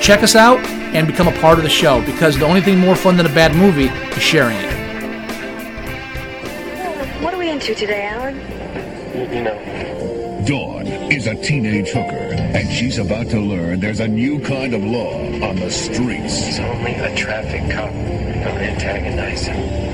Check us out and become a part of the show because the only thing more fun than a bad movie is sharing it. What are we into today, Alan? You know, Dawn is a teenage hooker, and she's about to learn there's a new kind of law on the streets. it's only a traffic cop. Don't antagonize him.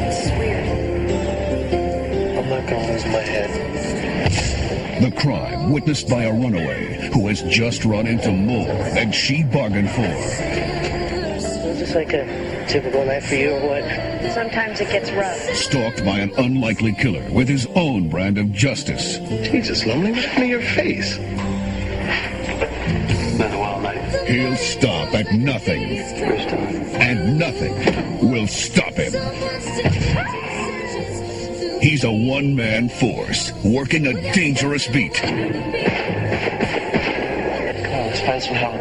The crime witnessed by a runaway who has just run into more than she bargained for. Is this like a typical night for you or what? Sometimes it gets rough. Stalked by an unlikely killer with his own brand of justice. Jesus, lonely, what happened to your face? Another wild night. He'll stop at nothing, First time. and nothing will stop him. He's a one-man force, working a dangerous beat. Come on, let's find some help.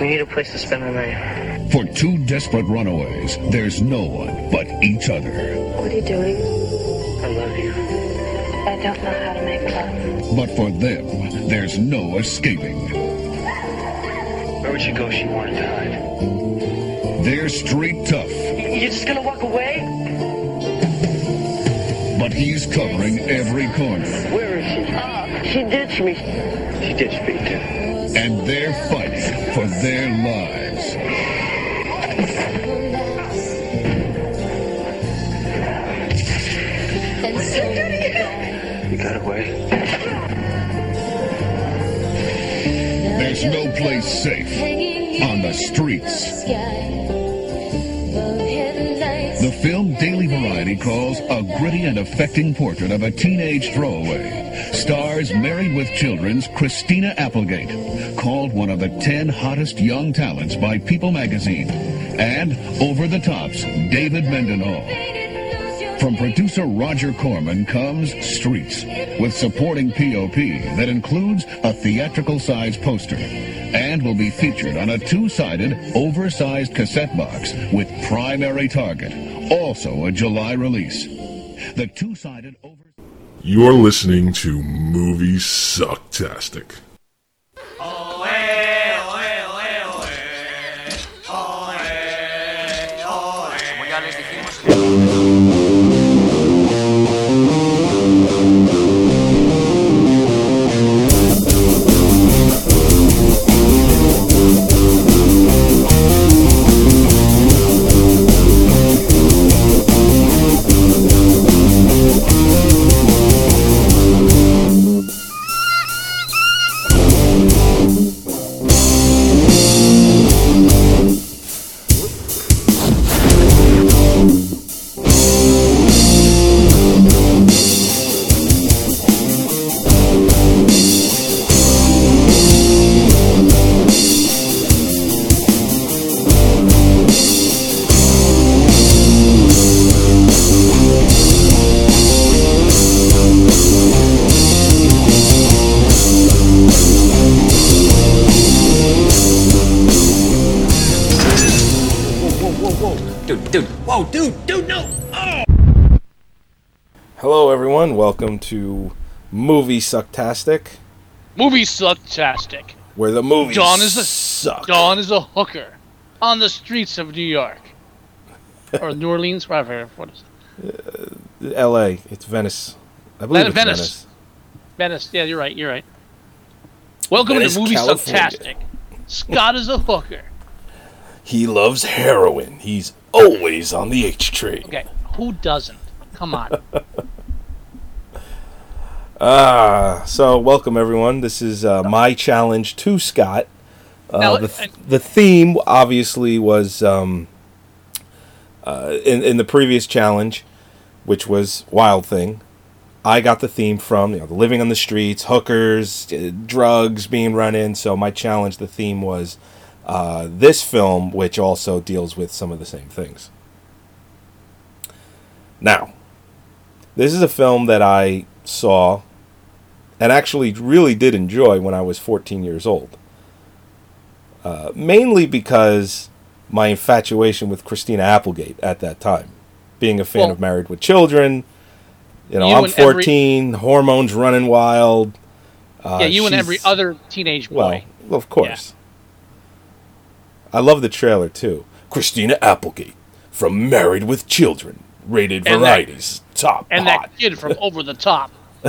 We need a place to spend the night. For two desperate runaways, there's no one but each other. What are you doing? I love you. I don't know how to make love. But for them, there's no escaping. Where would she go if she wanted to hide? They're street tough, You're just gonna walk away? But he's covering every corner. Where is she? Ah, she ditched me. She ditched me too. And they're fighting for their lives. You got away? There's no place safe on the streets. Calls a gritty and affecting portrait of a teenage throwaway. Stars Married with Children's Christina Applegate, called one of the 10 hottest young talents by People magazine. And Over the Top's David Mendenhall. From producer Roger Corman comes Streets, with supporting POP that includes a theatrical size poster and will be featured on a two-sided, oversized cassette box with primary target, also a July release. The two-sided over You're listening to Movie Sucktastic. Dude, dude, whoa, dude, dude, no! Oh. Hello, everyone. Welcome to Movie Sucktastic, Movie sucktastic. where the movies Dawn is a suck. Dawn is a hooker on the streets of New York or New Orleans, wherever. What is it? Uh, L.A. It's Venice. I believe Venice. it's Venice. Venice. Yeah, you're right. You're right. Welcome Venice, to Movie California. Sucktastic. Scott is a hooker. He loves heroin. He's always on the H train. Okay, who doesn't? Come on. Ah, so welcome everyone. This is uh, my challenge to Scott. Uh, Now, the, th- I- the theme obviously was um, uh, in in the previous challenge, which was Wild Thing. I got the theme from you know the living on the streets, hookers, uh, drugs being run in. So my challenge, the theme was uh, this film, which also deals with some of the same things. Now, this is a film that I saw and actually really did enjoy when I was 14 years old. Uh, mainly because my infatuation with Christina Applegate at that time, being a fan Well- of Married with Children. You know, You I'm and every- 14, hormones running wild. Uh, yeah, you and every other teenage boy. well, of course. I love the trailer too. Christina Applegate from Married with Children, rated And that- varieties, top and hot. that kid from Over the Top.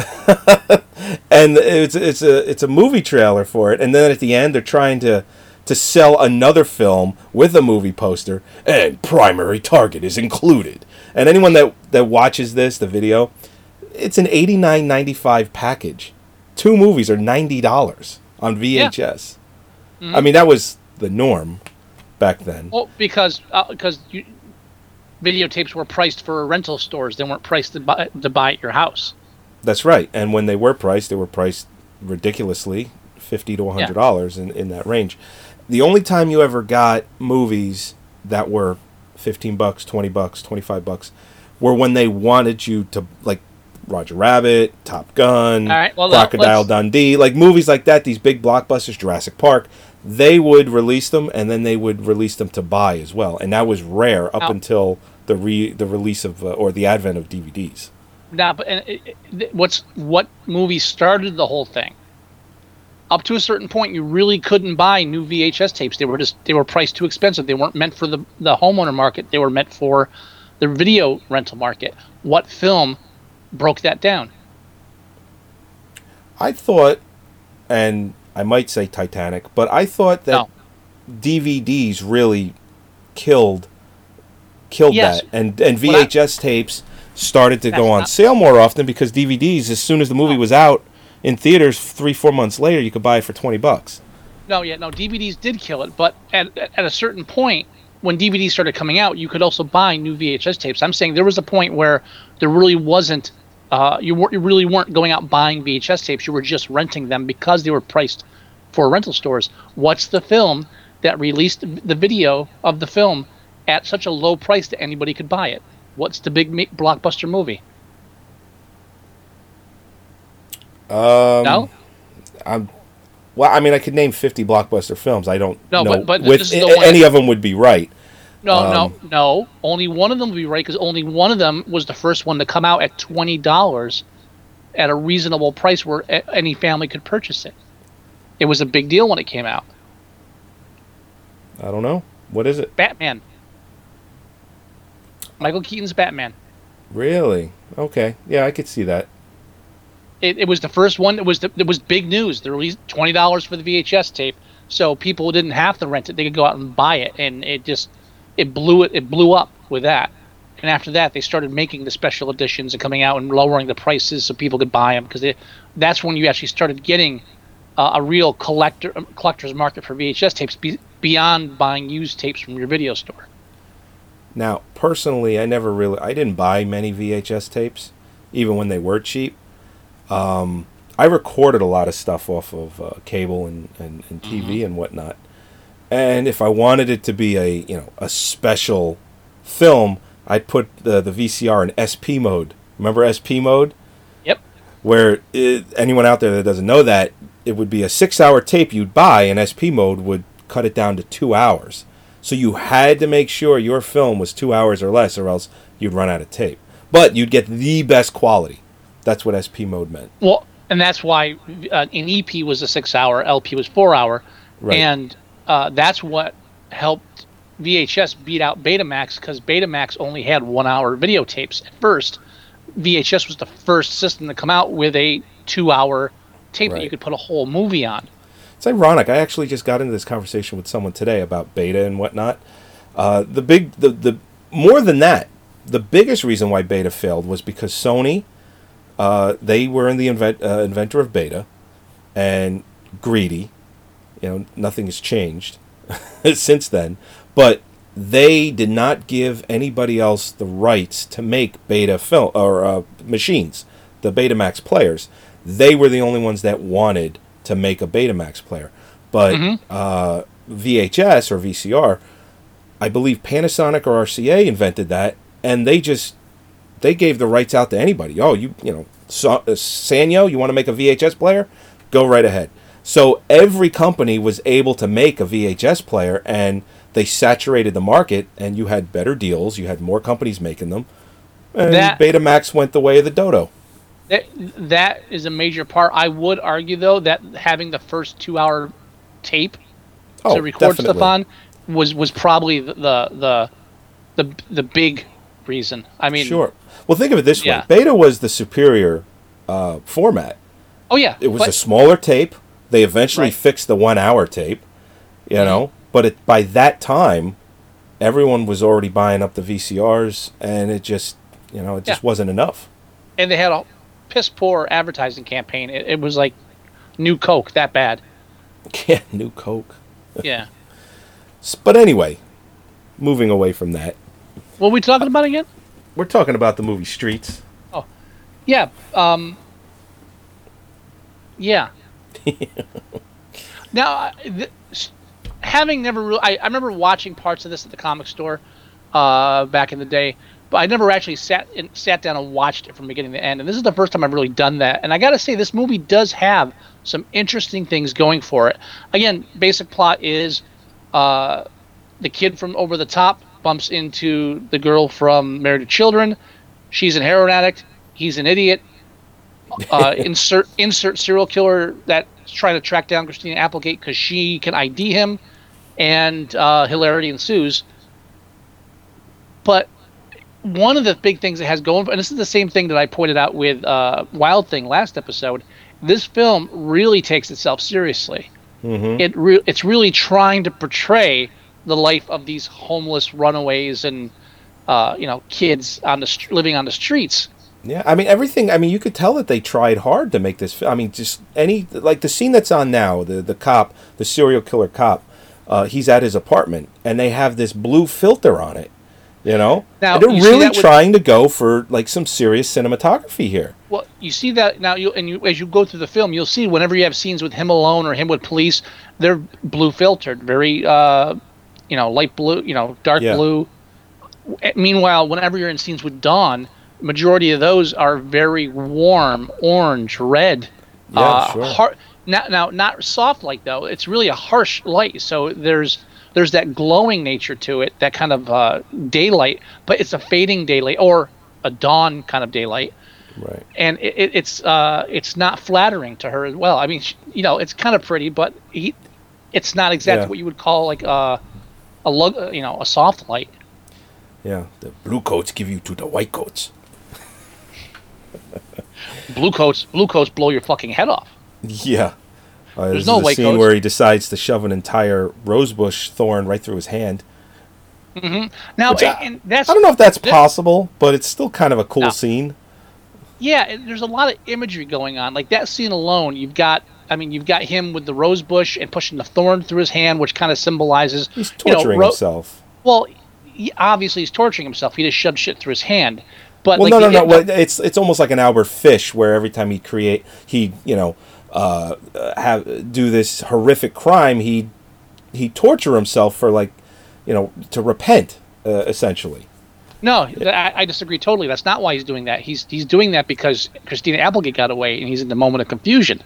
and it's it's a it's a movie trailer for it, and then at the end they're trying to to sell another film with a movie poster, and primary target is included. And anyone that that watches this, the video, it's an eighty nine ninety five package. Two movies are ninety dollars on VHS. Mm-hmm. I mean that was the norm back then. Well, because uh, because you, videotapes were priced for rental stores; they weren't priced to buy to buy at your house. That's right. And when they were priced, they were priced ridiculously, fifty to hundred dollars in, in that range. The only time you ever got movies that were fifteen bucks, twenty bucks, twenty five bucks, were when they wanted you to like Roger Rabbit, Top Gun, All right, well, Crocodile Dundee, like movies like that. These big blockbusters, Jurassic Park. They would release them, and then they would release them to buy as well, and that was rare up Now- until the re the release of uh, or the advent of DVDs. Now, but and it, it, what's what movie started the whole thing? Up to a certain point, you really couldn't buy new VHS tapes. They were just they were priced too expensive. They weren't meant for the the homeowner market. They were meant for the video rental market. What film broke that down? I thought, and I might say Titanic, but I thought that No. DVDs really killed killed Yes. that, and and I- VHS tapes started to go on not- sale more often because DVDs, as soon as the movie was out in theaters, three four months later, you could buy it for twenty bucks. No, yeah, no. DVDs did kill it, but at at a certain point, when DVDs started coming out, you could also buy new VHS tapes. I'm saying there was a point where there really wasn't. Uh, you, were, you really weren't going out buying VHS tapes. You were just renting them because they were priced for rental stores. What's the film that released the video of the film at such a low price that anybody could buy it? What's the big blockbuster movie? Um, No? I'm. Well, I mean, I could name fifty blockbuster films. I don't No, know but- but with this is the a- one- any of them would be right. No, Um, no, no. Only one of them would be right because only one of them was the first one to come out at twenty dollars, at a reasonable price where any family could purchase it. It was a big deal when it came out. I don't know. What is it? Batman. Michael Keaton's Batman. Really? Okay. Yeah, I could see that. It, it was the first one. It was the, it was big news. They released twenty dollars for the VHS tape, so people didn't have to rent it. They could go out and buy it, and it just it blew it. It blew up with that. And after that, they started making the special editions and coming out and lowering the prices so people could buy them because that's when you actually started getting uh, a real collector collector's market for VHS tapes be, beyond buying used tapes from your video store. Now, personally, I never really, I didn't buy many VHS tapes, even when they were cheap. Um, I recorded a lot of stuff off of uh, cable and, and, and TV and whatnot. And if I wanted it to be a, you know, a special film, I'd put the, the VCR in SP mode. Remember SP mode? Yep. Where it, anyone out there that doesn't know that, it would be a six hour tape you'd buy, and SP mode would cut it down to two hours. So you had to make sure your film was two hours or less, or else you'd run out of tape. But you'd get the best quality. That's what SP mode meant. Well, and that's why uh, an EP was a six hour, LP was four hour, Right. and uh, that's what helped VHS beat out Betamax because Betamax only had one hour videotapes at first. VHS was the first system to come out with a two hour tape that you could put a whole movie on. It's ironic. I actually just got into this conversation with someone today about beta and whatnot. Uh, the big, the the more than that, the biggest reason why beta failed was because Sony, uh, they were in the invent, uh, inventor of beta, and greedy. You know, nothing has changed since then, but they did not give anybody else the rights to make beta film or uh, machines. the Betamax players. They were the only ones that wanted to make a Betamax player. But uh, VHS or VCR, I believe Panasonic or RCA invented that, and they just they gave the rights out to anybody. Oh, you you know, so, uh, Sanyo, you want to make a VHS player? Go right ahead. So every company was able to make a VHS player, and they saturated the market, and you had better deals. You had more companies making them, and That- Betamax went the way of the dodo. That, that is a major part. I would argue though that having the first two hour tape Oh, to record definitely. stuff on was was probably the the the the, big reason. I mean, Sure. Well, think of it this Yeah. way: Beta was the superior uh, format. Oh yeah, It was but- a smaller tape. They eventually Right. fixed the one-hour tape. You know, but it, by that time, everyone was already buying up the VCRs, and it just, you know, it just Yeah. wasn't enough. and they had a piss poor advertising campaign. It, it was like new Coke that bad. Yeah, new Coke. Yeah. But anyway, moving away from that, What are we talking about again? we're talking about the movie Streets. Oh, yeah. Um, yeah. now, th- having never really, I, I remember watching parts of this at the comic store uh, back in the day, but I never actually sat in, sat down and watched it from beginning to end. And this is the first time I've really done that. And I got to say, this movie does have some interesting things going for it. Again, basic plot is uh, the kid from Over the Top bumps into the girl from Married to Children. She's an heroin addict. He's an idiot. Uh, insert insert serial killer that's trying to track down Christina Applegate because she can ID him, and uh, hilarity ensues. But one of the big things it has going, and this is the same thing that I pointed out with uh, Wild Thing last episode. This film really takes itself seriously. It re- it's really trying to portray the life of these homeless runaways and uh, you know kids on the st- living on the streets. Yeah, I mean everything. I mean, you could tell that they tried hard to make this. I mean, just any like the scene that's on now, the the cop, the serial killer cop. Uh, he's at his apartment, and they have this blue filter on it. You know, Now, And they're really with- trying to go for like some serious cinematography here. Well, you see that now, you and you as you go through the film, you'll see whenever you have scenes with him alone or him with police, they're blue filtered, very uh, you know, light blue, you know, dark Yeah. blue. W- Meanwhile, whenever you're in scenes with Dawn, majority of those are very warm, orange, red. Yeah, uh, sure. now, now, not soft light though. It's really a harsh light. So there's there's that glowing nature to it, that kind of uh, daylight, but it's a fading daylight or a dawn kind of daylight Right. and it, it, it's uh, it's not flattering to her as well. I mean, sh you know, it's kind of pretty, but he, it's not exactly Yeah. what you would call like a, a lug, uh, you know, a soft light. Yeah. The blue coats give you to the white coats. Blue coats, blue coats blow your fucking head off. Yeah. Uh, There's no the scene where he decides to shove an entire rosebush thorn right through his hand. Now, Which and, I- I don't know if that's that- possible, but it's still kind of a cool No. scene. Yeah, there's a lot of imagery going on. Like that scene alone, you've got. I mean, you've got him with the rose bush and pushing the thorn through his hand, which kind of symbolizes. He's you know, torturing ro- himself. Well, he, obviously he's torturing himself. He just shoved shit through his hand. But Well, like no, no, no. Well, it's it's almost like an Albert Fish, where every time he create, he you know, uh, have do this horrific crime, he he torture himself for like, you know, to repent, uh, essentially. No, I, I disagree totally. That's not why he's doing that. He's he's doing that because Christina Applegate got away, and he's in the moment of confusion.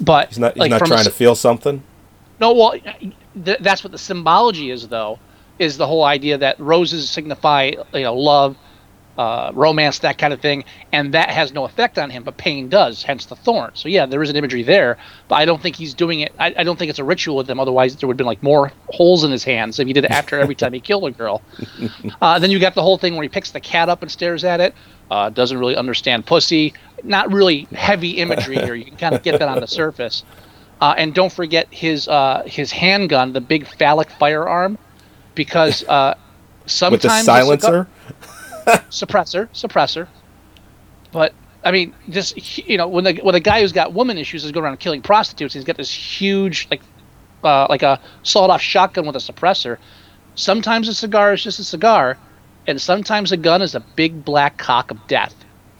But He's not he's like, not from a trying to feel something. No, well, th- that's what the symbology is, though. Is the whole idea that roses signify you know love, uh, romance, that kind of thing, and that has no effect on him, but pain does. Hence the thorn. So yeah, there is an imagery there, but I don't think he's doing it. I, I don't think it's a ritual with him. Otherwise, there would have been like more holes in his hands if he did it after every time he killed a girl. Uh, then you got the whole thing where he picks the cat up and stares at it. Uh, doesn't really understand pussy. Not really heavy imagery here. You can kind of get that on the surface. Uh, and don't forget his uh, his handgun, the big phallic firearm, because uh, sometimes With the silencer, suppressor, suppressor. But I mean, just you know, when the when the guy who's got woman issues is going around killing prostitutes, he's got this huge like uh, like a sawed-off shotgun with a suppressor. Sometimes a cigar is just a cigar, and sometimes a gun is a big black cock of death.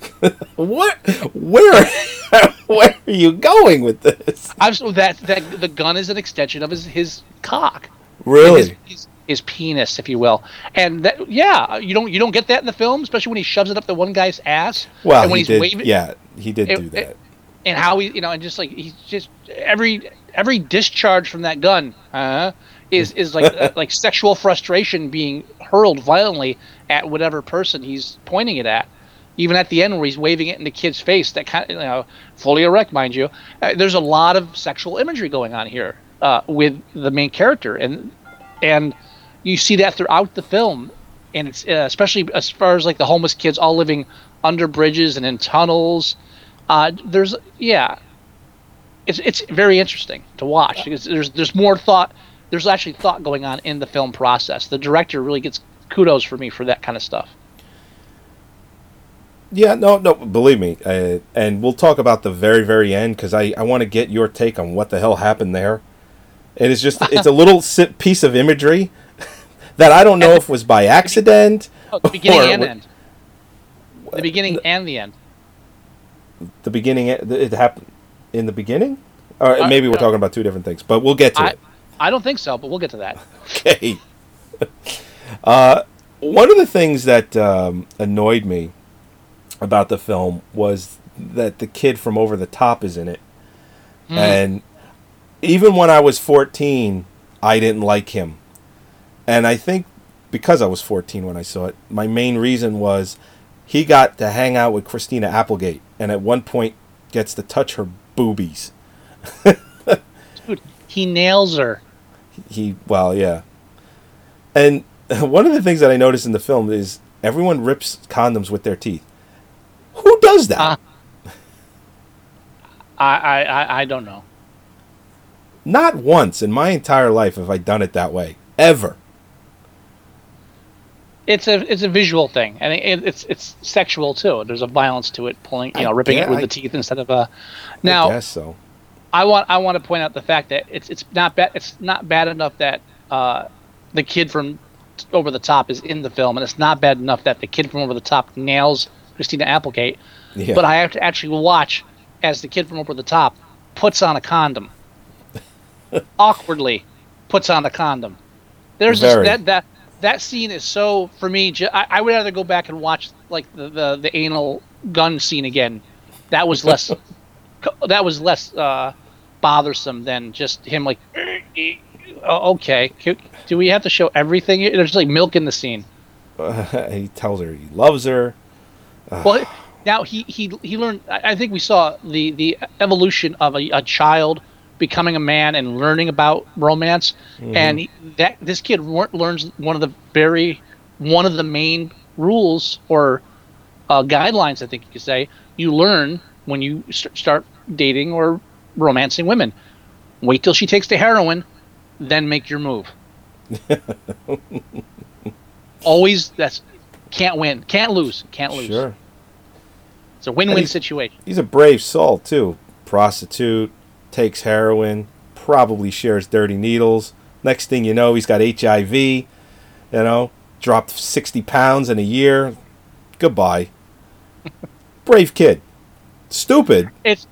what? Where? where are you going with this? I'm so that that the gun is an extension of his his cock. Really? His, his, his penis, if you will, and that yeah, you don't you don't get that in the film, especially when he shoves it up the one guy's ass. well, and when he he's did. waving, Yeah, he did It- do that. it- and how he you know and just like he's just every every discharge from that gun uh, is is like uh, like sexual frustration being hurled violently at whatever person he's pointing it at even at the end where he's waving it in the kid's face that kind of you know fully erect mind you uh, there's a lot of sexual imagery going on here uh, with the main character and and you see that throughout the film and it's uh, especially as far as like the homeless kids all living under bridges and in tunnels uh, there's yeah it's it's very interesting to watch because there's there's more thought there's actually thought going on in the film process the director really gets kudos for me for that kind of stuff Yeah, no, no. Believe me, uh, and we'll talk about the very, very end because I, I want to get your take on what the hell happened there. And it's just it's a little piece of imagery that I don't know if was by accident. oh, the beginning or and end the beginning and the end The beginning, it happened in the beginning, or Uh, maybe we're no. talking about two different things. But we'll get to I, it. I don't think so but we'll get to that Okay. uh, one of the things that um, annoyed me about the film was that the kid from Over the Top is in it, and even when I was fourteen, I didn't like him, and I think because I was fourteen when I saw it, my main reason was he got to hang out with Christina Applegate, and at one point gets to touch her boobies. dude he nails her. He well yeah. And one of the things that i noticed in the film is everyone rips condoms with their teeth. Who does that? Uh. I I I don't know. Not once in my entire life have i done it that way. Ever it's a it's a visual thing, and it, it's it's sexual too. There's a violence to it, pulling you I know, ripping gue- it with I- the teeth instead of a. Now guess so I want I want to point out the fact that it's it's not bad it's not bad enough that uh, the kid from Over the Top is in the film, and it's not bad enough that the kid from Over the Top nails Christina Applegate. yeah But I have to actually watch as the kid from Over the Top puts on a condom, awkwardly puts on a condom. There's Very. that that that scene is so for me. Ju- I, I would rather go back and watch like the, the the anal gun scene again. That was less that was less uh, bothersome than just him like. "Oh, Okay, do we have to show everything? There's like milk in the scene. he tells her he loves her Well, now he he he learned. I I think we saw the the evolution of a, a child becoming a man and learning about romance, and he, that this kid learns one of the very one of the main rules or uh, guidelines. I think you could say you learn when you st- start dating or romancing women. Wait till she takes the heroin, then make your move. Always that's can't win, can't lose, can't lose. sure It's a win-win he's- situation. he's a brave soul too prostitute takes heroin probably shares dirty needles. Next thing you know he's got hiv you know dropped 60 pounds in a year. Goodbye. Brave kid. Stupid. It's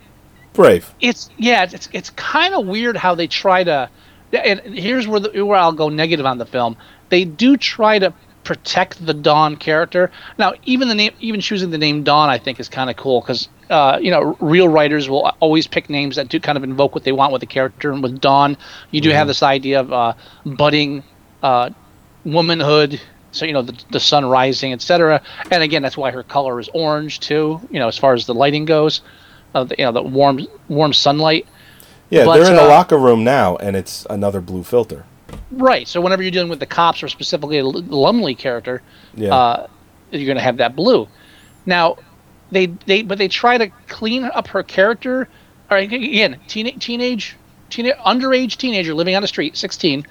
brave. it's yeah, it's it's kind of weird how they try to. And here's where the, where I'll go negative on the film. They do try to protect the Dawn character. Now, even the name, even choosing the name Dawn, I think is kind of cool because uh, you know real writers will always pick names that do kind of invoke what they want with the character. And with Dawn, you do have this idea of uh, budding uh, womanhood. So you know the, the sun rising, etc. And again, that's why her color is orange too. You know, as far as the lighting goes, uh, the, you know the warm warm sunlight. yeah But, they're in the uh, locker room now and it's another blue filter Right. So whenever you're dealing with the cops or specifically Lumley character, yeah uh, you're going to have that blue. Now, they they but they try to clean up her character. All right, again, teenage teenage teenage underage teenager living on the street, 16,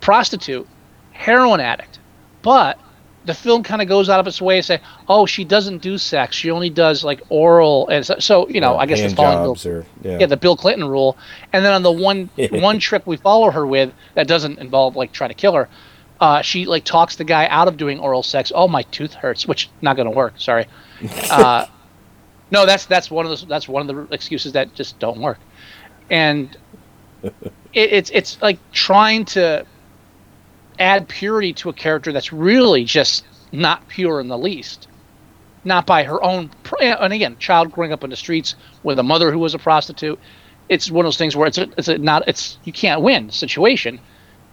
prostitute, heroin addict. But the film kind of goes out of its way to say, "Oh, she doesn't do sex. She only does like oral." And so, so you know, Yeah, I guess it's following jobs or yeah, yeah, the Bill Clinton rule. And then on the one one trick we follow her with that doesn't involve like trying to kill her, uh, she like talks the guy out of doing oral sex. Oh, my tooth hurts, which not gonna work. Sorry. Uh, No, that's that's one of the that's one of the excuses that just don't work, and it, it's it's like trying to add purity to a character that's really just not pure in the least, not by her own. And again, child growing up in the streets with a mother who was a prostitute. It's one of those things where it's a, it's a not it's you can't win situation,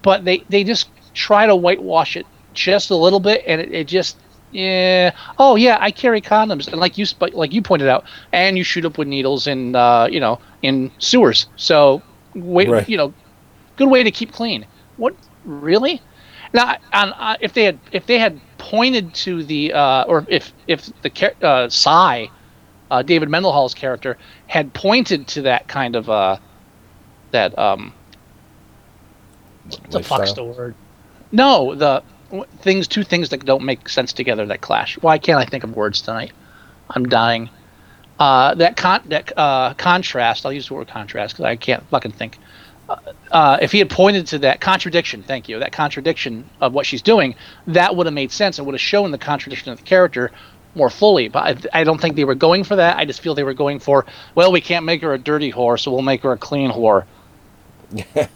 but they they just try to whitewash it just a little bit, and it, it just yeah. Oh yeah, I carry condoms, and like you like you pointed out, and you shoot up with needles in uh, you know in sewers. So wait, Right. you know, good way to keep clean. What really? Now, on, uh, if they had if they had pointed to the uh, or if if the char- uh, Psy, uh, David Mendenhall's character had pointed to that kind of uh, that um, what the fuck's Lifestyle? the word? No, the things two things that don't make sense together that clash. Why can't I think of words tonight? I'm dying. Uh, that con that uh, contrast. I'll use the word contrast because I can't fucking think. Uh, if he had pointed to that contradiction, thank you, that contradiction of what she's doing, that would have made sense and would have shown the contradiction of the character more fully. But I, I don't think they were going for that. I just feel they were going for, well, we can't make her a dirty whore, so we'll make her a clean whore.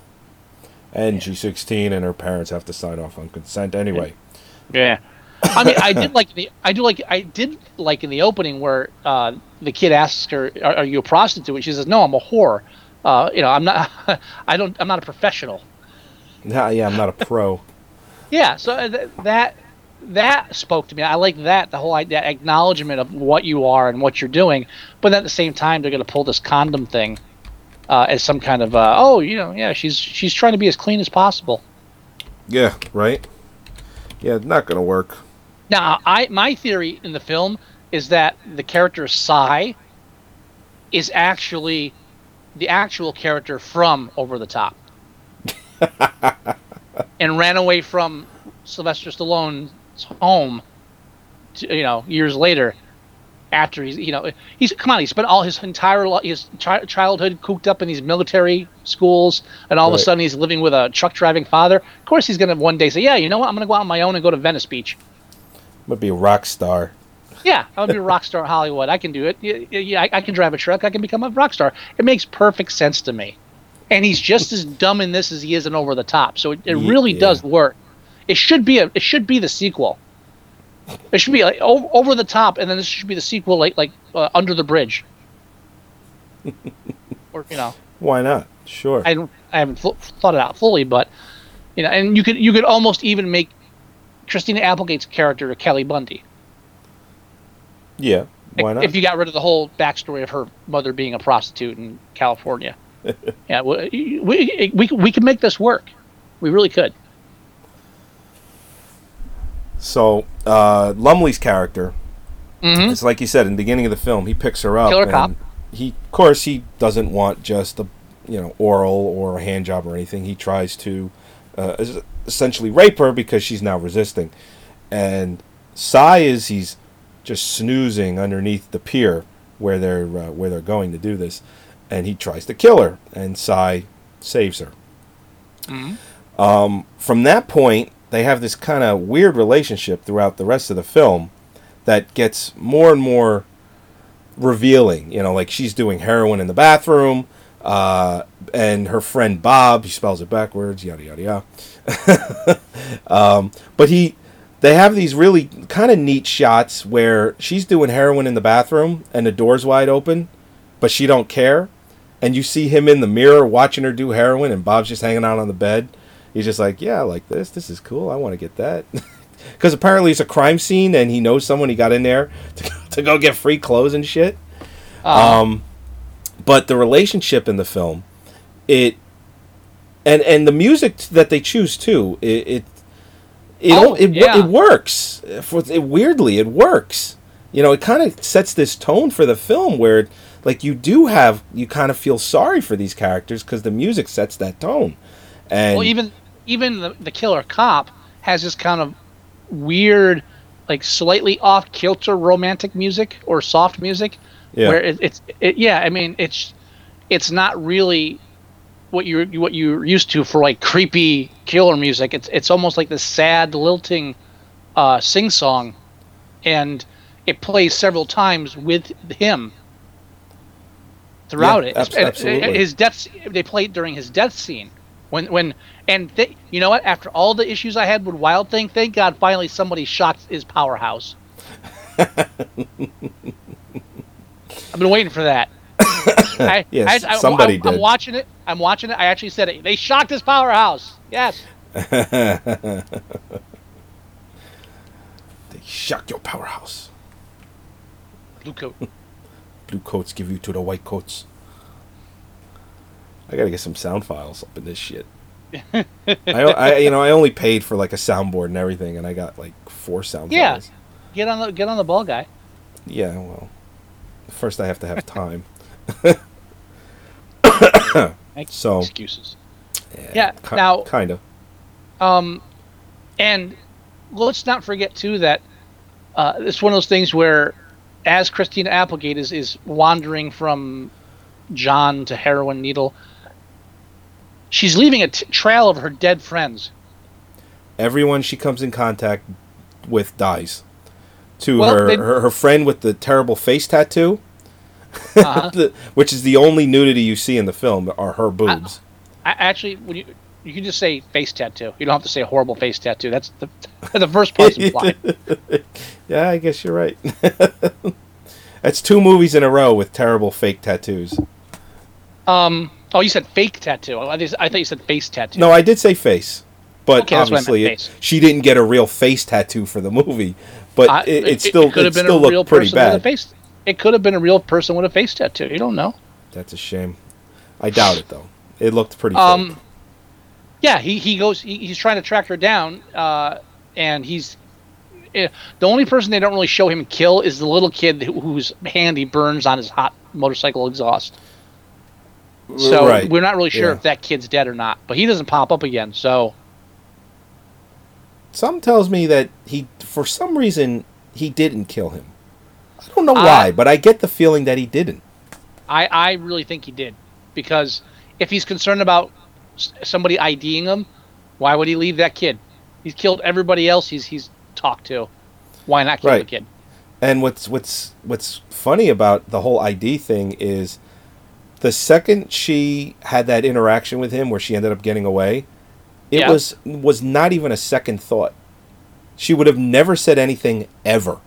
And she's 16, and her parents have to sign off on consent anyway. Yeah. I mean, I did like the I do like I did like in the opening where uh, the kid asks her, are, "Are you a prostitute?" And she says, "No, I'm a whore." Uh, you know, I'm not. I don't. I'm not a professional. Nah, yeah, I'm not a pro. Yeah. So uh, th- that that spoke to me. I like that the whole idea, acknowledgement of what you are and what you're doing, but at the same time, they're going to pull this condom thing uh, as some kind of uh, oh, you know, yeah, she's she's trying to be as clean as possible. Yeah, right? Yeah, it's not gonna work. Now, I my theory in the film is that the character Psy is actually the actual character from Over the Top, and ran away from Sylvester Stallone's home, to, you know, years later. After he's, you know, he's come on, he spent all his entire his chi- childhood cooped up in these military schools, and all of a sudden he's living with a truck driving father. Of course, he's gonna one day say, "Yeah, you know what? I'm gonna go out on my own and go to Venice Beach." I'm gonna be a rock star. Yeah, I would be a rock star in Hollywood. I can do it. Yeah, I, I can drive a truck. I can become a rock star. It makes perfect sense to me. And he's just as dumb in this as he is in Over the Top. So it, it really yeah. does work. It should be a. It should be the sequel. It should be like over, over the top, and then this should be the sequel, like like uh, Under the Bridge. or you know, Why not? Sure. I. I haven't th- thought it out fully, but you know, and you could you could almost even make Christina Applegate's character Kelly Bundy. Yeah. Why not? If you got rid of the whole backstory of her mother being a prostitute in California, yeah, we, we we we could make this work. We really could. So, uh, Lumley's character, Mhm. it's like you said in the beginning of the film, he picks her up. Killer and cop. He, of course, he doesn't want just a, you know, oral or a hand job or anything. He tries to, uh, essentially rape her because she's now resisting. And Psy is he's just snoozing underneath the pier where they're uh, where they're going to do this, and he tries to kill her, and Psy saves her. Um, from that point, they have this kind of weird relationship throughout the rest of the film that gets more and more revealing. You know, like she's doing heroin in the bathroom, uh, and her friend Bob, he spells it backwards, yada yada yada. um, but he, they have these really kind of neat shots where she's doing heroin in the bathroom and the door's wide open, but she don't care. And you see him in the mirror watching her do heroin, and Bob's just hanging out on the bed. He's just like, yeah, I like this. This is cool. I want to get that. Because apparently it's a crime scene, and he knows someone. He got in there to, to go get free clothes and shit. Um, but the relationship in the film, it, and and the music that they choose too, it it it Oh, it, yeah. it works. For it, weirdly, it works. You know, it kind of sets this tone for the film where, like, you do have you kind of feel sorry for these characters because the music sets that tone. And Well, even even the, the killer cop has this kind of weird, like slightly off kilter romantic music or soft music, Yeah. where it, it's it, yeah. I mean, it's it's not really what you what you're used to for like creepy killer music. It's it's almost like this sad lilting uh, sing song, and it plays several times with him throughout Yeah, it. And- absolutely. His death. They play it during his death scene. When when and th- you know what? After all the issues I had with Wild Thing, thank God finally somebody shocked his powerhouse. I've been waiting for that. I, Yes, I, I, somebody I, I'm did. watching it. I'm watching it. I actually said it. They shocked his powerhouse. Yes. They shocked your powerhouse. Blue coat. Blue coats give you to the white coats. I gotta get some sound files up in this shit. I, I, you know, I only paid for like a soundboard and everything, and I got like four sound Yeah. files. Get on the get on the ball, guy. Yeah, well, first I have to have time. Make So- excuses. Yeah. Ki- now, kind of. um, and let's not forget too that uh, it's one of those things where, as Christina Applegate is is wandering from John to heroin needle, she's leaving a t- trail of her dead friends. Everyone she comes in contact with dies. To Well, her, they- her her friend with the terrible face tattoo, Uh-huh. the, which is the only nudity you see in the film, are her boobs. I, actually, when you you can just say face tattoo. You don't have to say horrible face tattoo. That's the the first implied. yeah, I guess you're right. That's two movies in a row with terrible fake tattoos. Um. Oh, you said fake tattoo. I, just- I thought you said face tattoo. No, I did say face, but Okay, meant, obviously it- she didn't get a real face tattoo for the movie. But I- it, it still could it have been still a real looked pretty person bad. face. It could have been a real person with a face tattoo. You don't know. That's a shame. I doubt it though. It looked pretty. Um, fake. Yeah, he, he goes. He, he's trying to track her down, uh, and he's eh, the only person they don't really show him kill is the little kid whose hand he burns on his hot motorcycle exhaust. So right. we're not really sure Yeah. if that kid's dead or not. But he doesn't pop up again. So Some tells me that he, for some reason, he didn't kill him. I don't know Uh, why, but I get the feeling that he didn't. I, I really think he did because if he's concerned about somebody IDing him, why would he leave that kid? He's killed everybody else he's he's talked to. Why not kill the kid? And what's what's what's funny about the whole ID thing is the second she had that interaction with him where she ended up getting away, it Yeah. was was not even a second thought. She would have never said anything ever.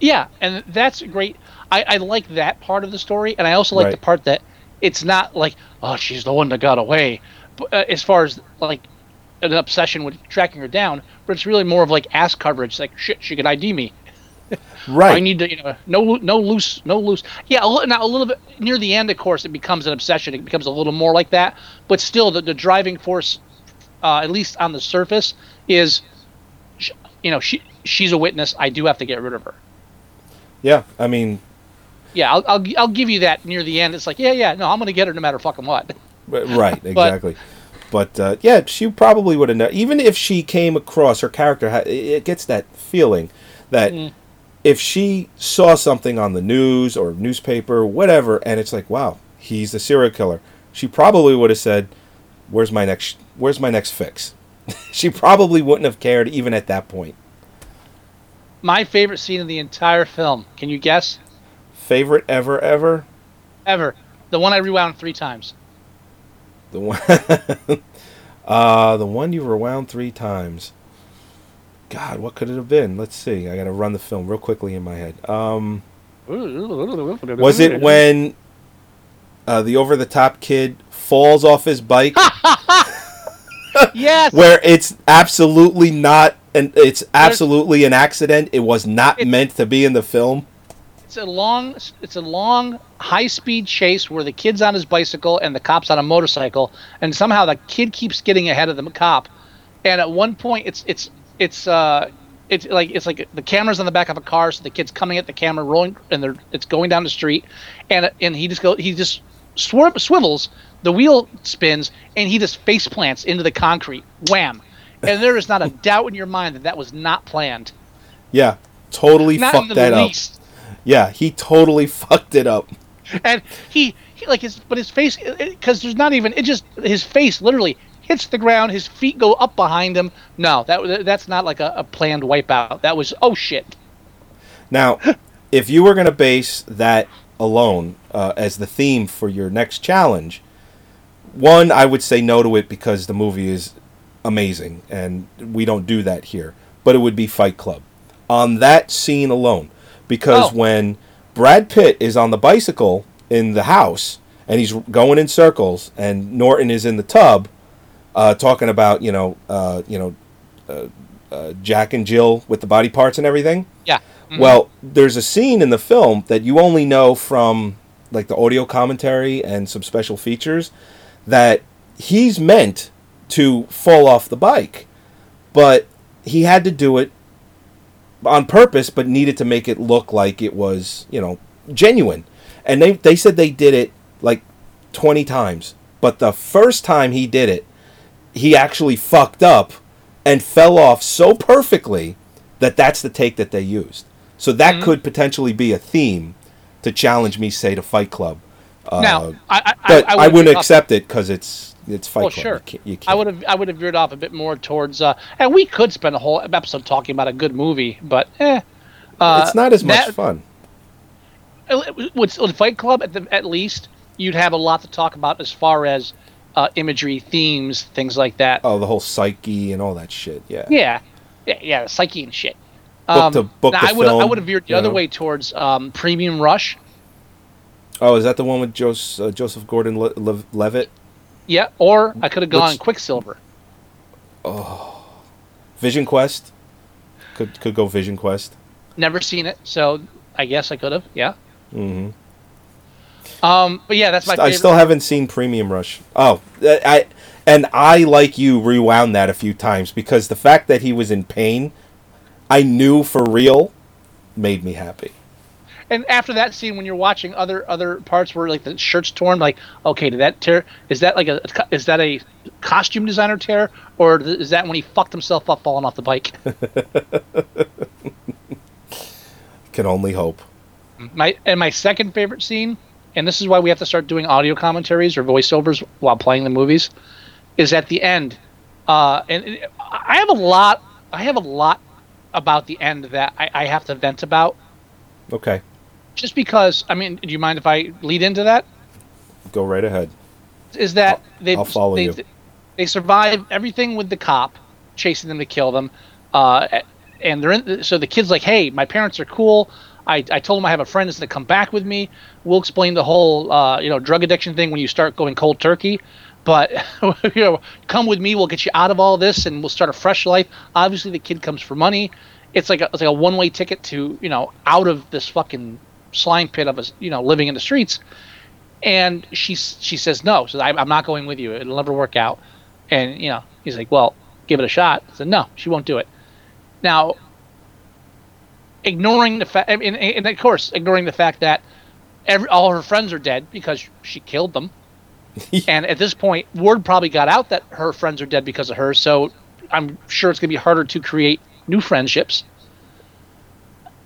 Yeah, and that's great. I, I like that part of the story, and I also like Right. the part that it's not like, oh, she's the one that got away. But, uh, as far as like an obsession with tracking her down, but it's really more of like ass coverage. Like shit, she could ID me. Right. I need to, you know, no, no loose, no loose. Yeah, a now a little bit near the end, of course, it becomes an obsession. It becomes a little more like that. But still, the, the driving force, uh, at least on the surface, is, you know, she she's a witness. I do have to get rid of her. Yeah, I mean, Yeah, I'll, I'll I'll give you that near the end. It's like, yeah, yeah, no, I'm gonna get her no matter fucking what. right, exactly. But uh, yeah, she probably would have known. Even if she came across her character, it gets that feeling that Mm. if she saw something on the news or newspaper, whatever, and it's like, wow, he's the serial killer, she probably would have said, "Where's my next? Where's my next fix?" she probably wouldn't have cared even at that point. My favorite scene in the entire film. Can you guess? Favorite ever, ever. Ever. The one I rewound three times. The one, uh, the one you rewound three times. God, what could it have been? Let's see. I got to run the film real quickly in my head. Um, was it when uh, the over-the-top kid falls off his bike, Yes. where it's absolutely not, and it's absolutely an accident. It was not It- meant to be in the film. It's a long, it's a long, high-speed chase where the kid's on his bicycle and the cop's on a motorcycle, and somehow the kid keeps getting ahead of the cop. And at one point, it's it's it's uh, it's like it's like the camera's on the back of a car, so the kid's coming at the camera, rolling, and they're it's going down the street, and and he just go he just swerve, swivels, the wheel spins, and he just face plants into the concrete, wham, and there is not a doubt in your mind that that was not planned, Yeah, totally not in fucked the that up. Yeah, he totally fucked it up. and he, he like his but his face because there's not even it just his face literally hits the ground his feet go up behind him. No that that's not like a, a planned wipeout. That was oh shit. Now, if you were going to base that alone uh, as the theme for your next challenge, one, I would say no to it because the movie is amazing and we don't do that here. But it would be Fight Club on that scene alone. Because Oh. when Brad Pitt is on the bicycle in the house and he's going in circles and Norton is in the tub uh, talking about, you know, uh, you know, uh, uh, Jack and Jill with the body parts and everything. Yeah. Mm-hmm. Well, there's a scene in the film that you only know from like the audio commentary and some special features that he's meant to fall off the bike, but he had to do it on purpose, but needed to make it look like it was, you know, genuine. And they they said they did it like 20 times, but the first time he did it, he actually fucked up and fell off so perfectly that that's the take that they used. So that Mm-hmm. could potentially be a theme to challenge me, say, to Fight Club. Uh, now, I, I, but I, would've wouldn't veered off- accept it because it's it's Fight Well, Club. sure. You can't, you I can't. would have I would have veered off a bit more towards, uh, and we could spend a whole episode talking about a good movie, but eh. Uh, it's not as much fun. with, with Fight Club, at the at least you'd have a lot to talk about as far as uh, imagery, themes, things like that. Oh, the whole psyche and all that shit. Yeah. Yeah, yeah, yeah, psyche and shit. Book to- book now, to I would I would have veered the other know? way towards um, Premium Rush. Oh, is that the one with Jos- uh, Joseph Gordon-Levitt? Yeah, or I could have gone Which- Quicksilver. Oh, Vision Quest. Could could go Vision Quest. Never seen it, so I guess I could have. Yeah. Mm-hmm. Um, but yeah, that's my. I favorite. still haven't seen Premium Rush. Oh, I, I and I like you rewound that a few times because the fact that he was in pain, I knew for real, made me happy. And after that scene, when you're watching other other parts where like the shirt's torn, like okay, did that tear? Is that like a is that a costume designer tear, or is that when he fucked himself up falling off the bike? Can only hope. my and my second favorite scene, and this is why we have to start doing audio commentaries or voiceovers while playing the movies, is at the end. Uh, and it- I have a lot. I have a lot about the end that I, I have to vent about, Okay, just because. I mean, do you mind if I lead into that? go right ahead. is that they I'll follow they, you. they survive everything with the cop chasing them to kill them, uh, and they're in. So the kid's like, "Hey, my parents are cool. I, I told him I have a friend that's gonna come back with me. We'll explain the whole uh, you know drug addiction thing when you start going cold turkey." But you know, come with me. We'll get you out of all this, and we'll start a fresh life. Obviously, the kid comes for money. It's like a, it's like a one way ticket to you know out of this fucking slime pit of us you know living in the streets and she she says no. So I'm, I'm not going with you. It'll never work out. And you know, he's like, well, give it a shot. I said no, she won't do it. Now, ignoring the fact, and, and of course, ignoring the fact that every all her friends are dead because she killed them. and at this point, word probably got out that her friends are dead because of her. So I'm sure it's going to be harder to create new friendships.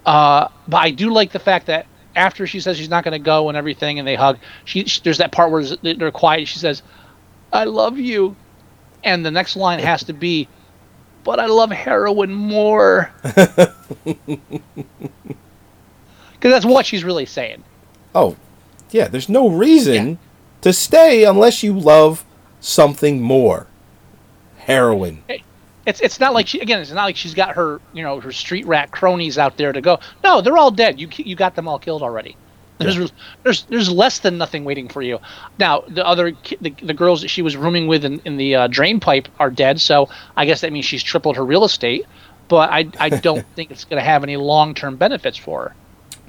Uh, but I do like the fact that after she says she's not going to go and everything, and they hug, she, she there's that part where they're quiet. She says, "I love you," and the next line has to be, "But I love heroin more," because that's what she's really saying. Oh, yeah. There's no reason Yeah. to stay unless you love something more. Heroin. It's it's not like she again. It's not like she's got her you know her street rat cronies out there to go. No, they're all dead. You you got them all killed already. There's there's there's less than nothing waiting for you. Now the other the, the girls that she was rooming with in, in the uh, drain pipe are dead. So I guess that means she's tripled her real estate. But I I don't think it's going to have any long term benefits for her.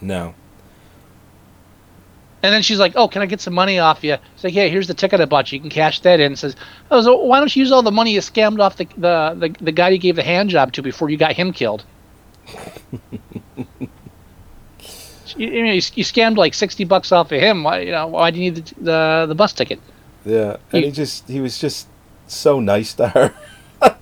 No. And then she's like, "Oh, can I get some money off you?" It's like, "Yeah, here's the ticket I bought you. You can cash that in." Says, "Oh, so why don't you use all the money you scammed off the the the, the guy you gave the hand job to before you got him killed?" you, you, know, you, you scammed like sixty bucks off of him. Why, you know, why do you need the the, the bus ticket? Yeah, and You- he just he was just so nice to her.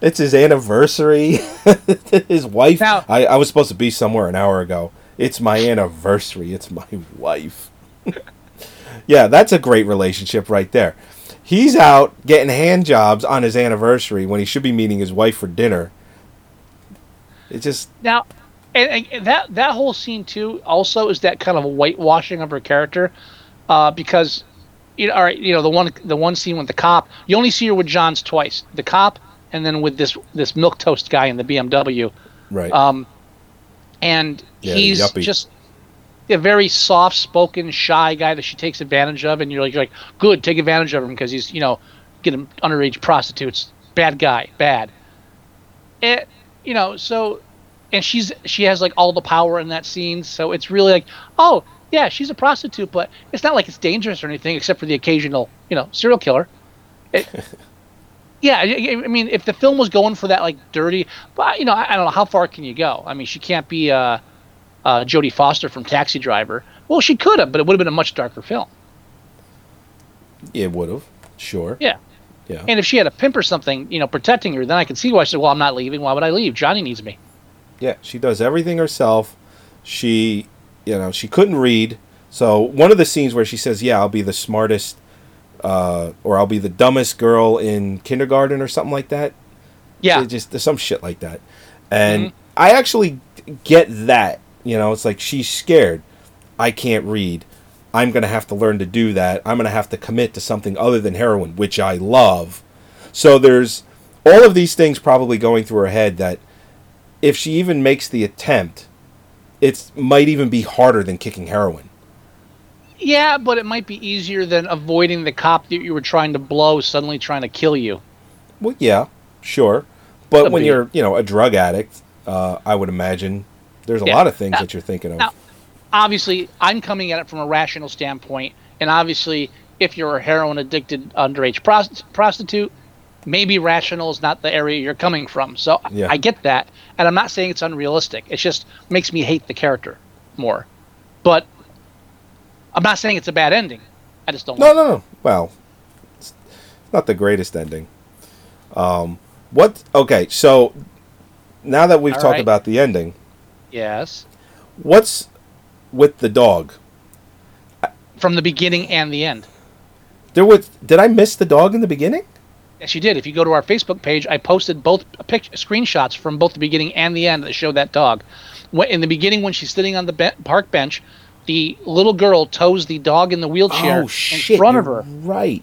it's his anniversary. his wife. Now- I, I was supposed to be somewhere an hour ago. It's my anniversary. It's my wife. yeah, that's a great relationship right there. He's out getting hand jobs on his anniversary when he should be meeting his wife for dinner. It just Now, and, and that that whole scene too also is that kind of whitewashing of her character, uh, because you know, all right, you know the one the one scene with the cop, you only see her with Johns twice, the cop, and then with this this milk toast guy in the BMW, Right. um, and Yeah, he's yuppie. just a very soft spoken, shy guy that she takes advantage of, and you're like, you're like, good, take advantage of him because he's you know getting underage prostitutes, bad guy, bad. It, you know, so, and she's she has like all the power in that scene, so it's really like, oh yeah, she's a prostitute, but it's not like it's dangerous or anything, except for the occasional, you know, serial killer. It, yeah, I, I mean, if the film was going for that like dirty, but you know, I, I don't know how far can you go. I mean, she can't be uh, uh, Jodie Foster from Taxi Driver. Well, she could have, but it would have been a much darker film. it would have. Sure. Yeah. Yeah. And if she had a pimp or something, you know, protecting her, then I could see why she said, "Well, I'm not leaving. Why would I leave? Johnny needs me." Yeah, she does everything herself. She, you know, she couldn't read. So one of the scenes where she says, "Yeah, I'll be the smartest, uh, or I'll be the dumbest girl in kindergarten, or something like that." Yeah. It just some shit like that, and I actually get that. You know, it's like she's scared. I can't read. I'm gonna have to learn to do that. I'm gonna have to commit to something other than heroin, which I love. So there's all of these things probably going through her head that if she even makes the attempt, it might even be harder than kicking heroin. Yeah, but it might be easier than avoiding the cop that you were trying to blow suddenly trying to kill you. Well, yeah, sure, but when you're, you know, a drug addict, uh, I would imagine there's a Yeah. lot of things Now- that you're thinking of. now- Obviously, I'm coming at it from a rational standpoint, and obviously, if you're a heroin addicted underage prost- prostitute, maybe rational is not the area you're coming from. So Yeah. I get that, and I'm not saying it's unrealistic. It just makes me hate the character more. But I'm not saying it's a bad ending. I just don't. No, like no, no. Well, it's not the greatest ending. Um, what? Okay, so now that we've All talked right. about the ending. Yes, what's with the dog? from the beginning and the end. There was. Did I miss the dog in the beginning? Yes, you did. If you go to our Facebook page, I posted both pic- screenshots from both the beginning and the end that showed that dog. In the beginning, when she's sitting on the be- park bench, the little girl tows the dog in the wheelchair oh shit! in front of her. Right.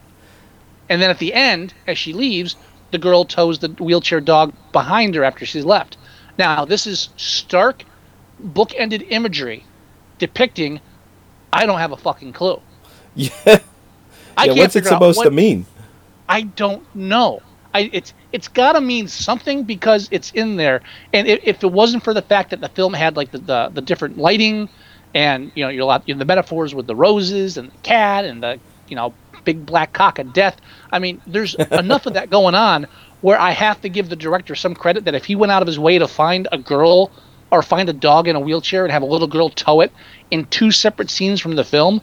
And then at the end, as she leaves, the girl tows the wheelchair dog behind her after she's left. Now, this is stark, book-ended imagery depicting. I don't have a fucking clue. Yeah. I yeah. can't What's it supposed what- to mean? I don't know. I it's it's got to mean something because it's in there. And if, if it wasn't for the fact that the film had like the, the, the different lighting, and you know you're a lot you know, the metaphors with the roses and the cat and the you know big black cock of death. I mean, there's enough of that going on where I have to give the director some credit that if he went out of his way to find a girl or find a dog in a wheelchair and have a little girl tow it in two separate scenes from the film,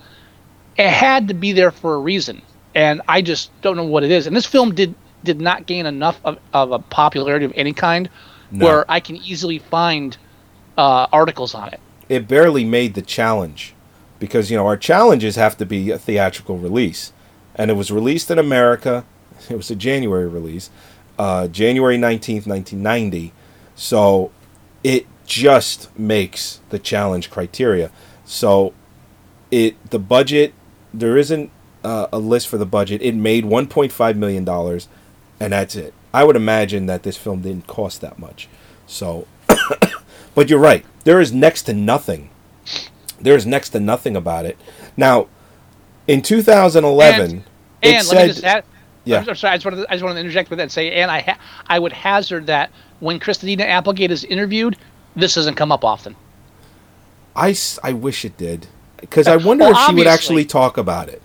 it had to be there for a reason and i just don't know what it is. And this film did did not gain enough of, of a popularity of any kind No. where i can easily find uh, articles on it. It barely made the challenge because you know our challenges have to be a theatrical release. And it was released in america. It was a january release uh, january 19th 1990 so it just makes the challenge criteria. So it the budget there isn't uh, a list for the budget it made 1.5 million dollars and that's it i would imagine that this film didn't cost that much so but you're right. There is next to nothing. There is next to nothing about it. Now, in 2011, and, it and said, let me just add Yeah. I'm, I'm sorry i just wanted to, i just wanted to interject with that and say and i ha- i would hazard that when christina applegate is interviewed this doesn't come up often I, I wish it did. Because I wonder Well, if she would actually talk about it.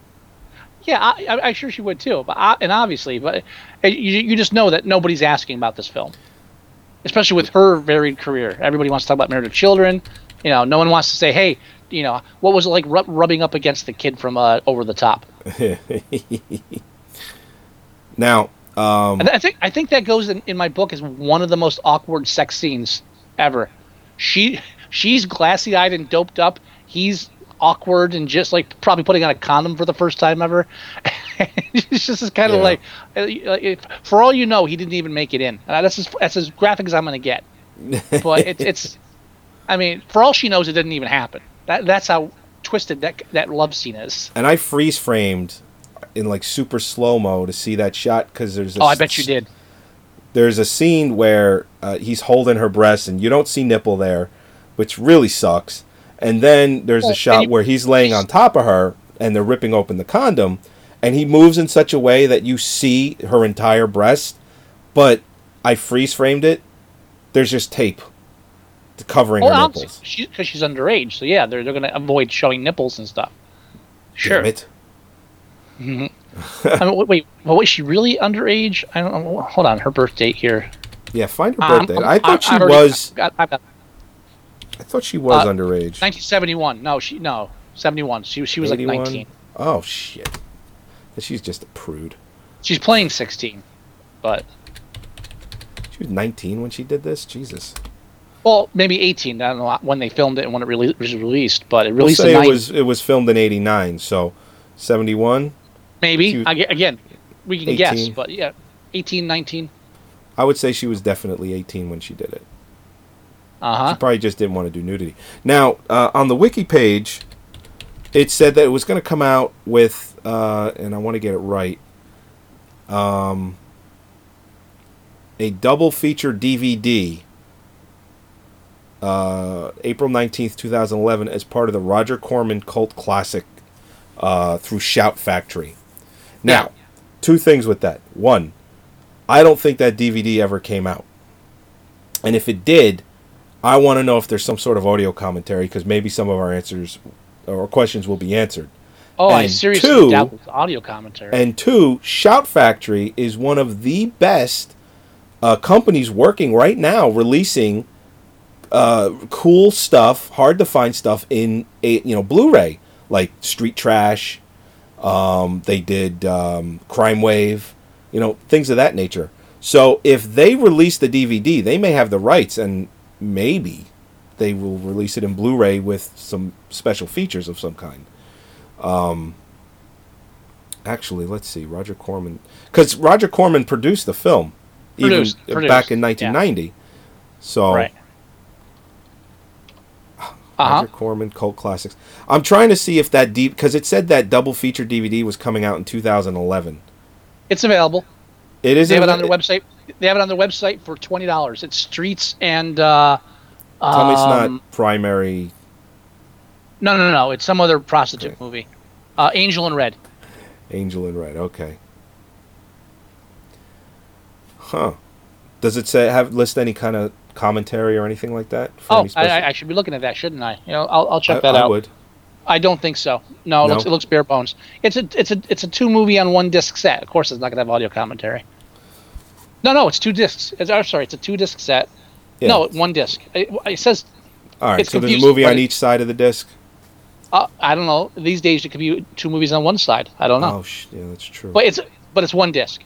Yeah I, I, i'm sure she would too but I, and obviously but uh, you, you just know that nobody's asking about this film especially with her varied career. Everybody wants to talk about married with children. You know, no one wants to say, "Hey, you know, what was it like rub- rubbing up against the kid from uh, Over the Top?" Now, um, And I think I think that goes in, in my book as one of the most awkward sex scenes ever. She she's glassy eyed and doped up. He's awkward and just like probably putting on a condom for the first time ever. it's just kind of Yeah. like, uh, if, for all you know, he didn't even make it in. And that's as that's as graphic as I'm gonna get. But it's it's I mean, for all she knows, it didn't even happen. That that's how twisted that that love scene is. And I freeze framed in like super slow mo to see that shot because there's. A Oh, I bet you did. There's a scene where uh, he's holding her breast and you don't see nipple there, which really sucks. And then there's a shot where he's laying on top of her and they're ripping open the condom, and he moves in such a way that you see her entire breast, but I freeze framed it. There's just tape covering Well, her nipples. she because she's underage, so yeah, they're they're gonna avoid showing nipples and stuff. Sure. Damn it. I mean, wait, wait, well, was she really underage? I don't know. Hold on, her birth date here. Yeah, find her Um, birthday. I thought she already- was. I've I've got I thought she was Uh, underage. 1971. No, she no 71. She was she was like 81? 19. Oh shit. She's just a prude. She's playing 16, but She was 19 when she did this. Jesus. well, maybe 18. I don't know when they filmed it and when it really was released, but it We'll say it 90. was it was filmed in '89, so '71. maybe again, we can guess, but yeah, 18, 19. I would say she was definitely 18 when she did it. Uh She probably just didn't want to do nudity. Now, uh, on the wiki page, it said that it was going to come out with, uh, and I want to get it right, um, a double feature DVD, uh, April 19th, 2011, as part of the Roger Corman cult classic uh, through Shout Factory. Now, two things with that. One, I don't think that DVD ever came out. And if it did, I want to know if there's some sort of audio commentary because maybe some of our answers or questions will be answered. Oh, I seriously two- doubt it's audio commentary. And two, Shout Factory is one of the best uh, companies working right now releasing uh, cool stuff, hard to find stuff in a you know Blu-ray like Street Trash. Um, they did um, Crime Wave, you know things of that nature. So if they release the DVD, they may have the rights, and maybe they will release it in Blu-ray with some special features of some kind. Um, actually, let's see, Roger Corman, because Roger Corman produced the film, Produced, even produced, back in yeah. 1990. So right. Uh huh. Roger Corman cult classics. I'm trying to see if that deep because it said that double feature DVD was coming out in 2011. It's available. It is They have it on their website. They have it on their website for twenty dollars. It's Streets and uh, Tell me it's um, not primary. No, no, no, no. It's some other prostitute Okay. movie. Uh, Angel in Red. Angel in Red. Okay. Huh. Does it say have list any kind of commentary or anything like that? for Oh, I, I, I should be looking at that, shouldn't I? You know, I'll, I'll check I- that I out. would. I don't think so. No, it No? looks it looks bare bones. It's a it's a it's a two movie on one disc set. Of course, it's not gonna have audio commentary. No, no, it's two discs. It's, I'm sorry, it's a two disc set. Yeah. No, one disc. It, it says All right. So there's a movie on each side of the disc. uh, I don't know. These days it could be two movies on one side. I don't know. Oh, sh- yeah, that's true. But it's but it's one disc.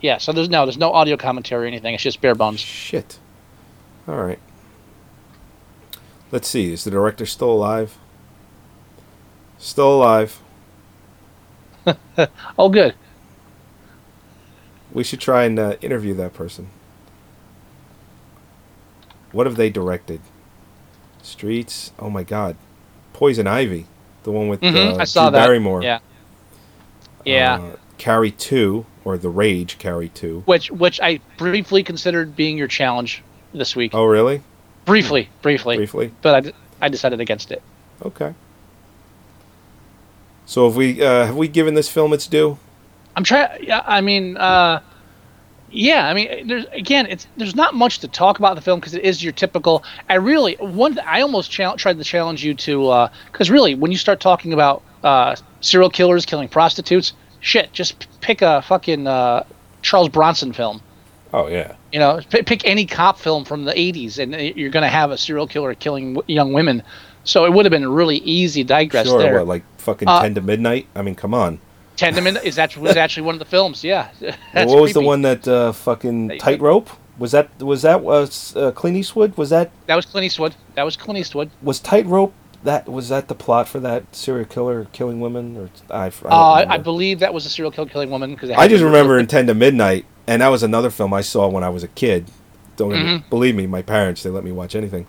Yeah, so there's no there's no audio commentary or anything. It's just bare bones. Shit. All right. Let's see. Is the director still alive? Still alive. Oh, good. We should try and uh, interview that person. What have they directed? Streets. Oh my God. Poison Ivy, the one with Mhm, uh, I saw Drew that. Barrymore. Yeah. Yeah. Uh, Carrie Two or The Rage Carrie Two. which which I briefly considered being your challenge this week. Oh really? Briefly, briefly, Briefly. but I, d- I decided against it. Okay. So have we uh, have we given this film its due? I'm trying. Yeah, I mean, uh, yeah, I mean, there's again, it's there's not much to talk about the film because it is your typical. I really one. th- I almost chal- tried to challenge you to because really, when you start talking about uh, serial killers killing prostitutes, shit, just p- pick a fucking uh, Charles Bronson film. Oh yeah. You know, p- pick any cop film from the '80s, and you're going to have a serial killer killing w- young women. So it would have been a really easy digress Sure. there. What like fucking Uh, Ten to Midnight? I mean, come on. Ten to midnight is that was actually one of the films. Yeah. That's what was the one that uh, fucking Tightrope? Was that was that was uh, Clint Eastwood? Was that That was Clint Eastwood. That was Clint Eastwood. was Tightrope? That was that the plot for that serial killer killing women? Or I, I, Uh, I, I believe that was a serial killer killing woman because I just remember in Ten to Midnight, and that was another film I saw when I was a kid. Don't Mm-hmm. believe me, my parents they let me watch anything.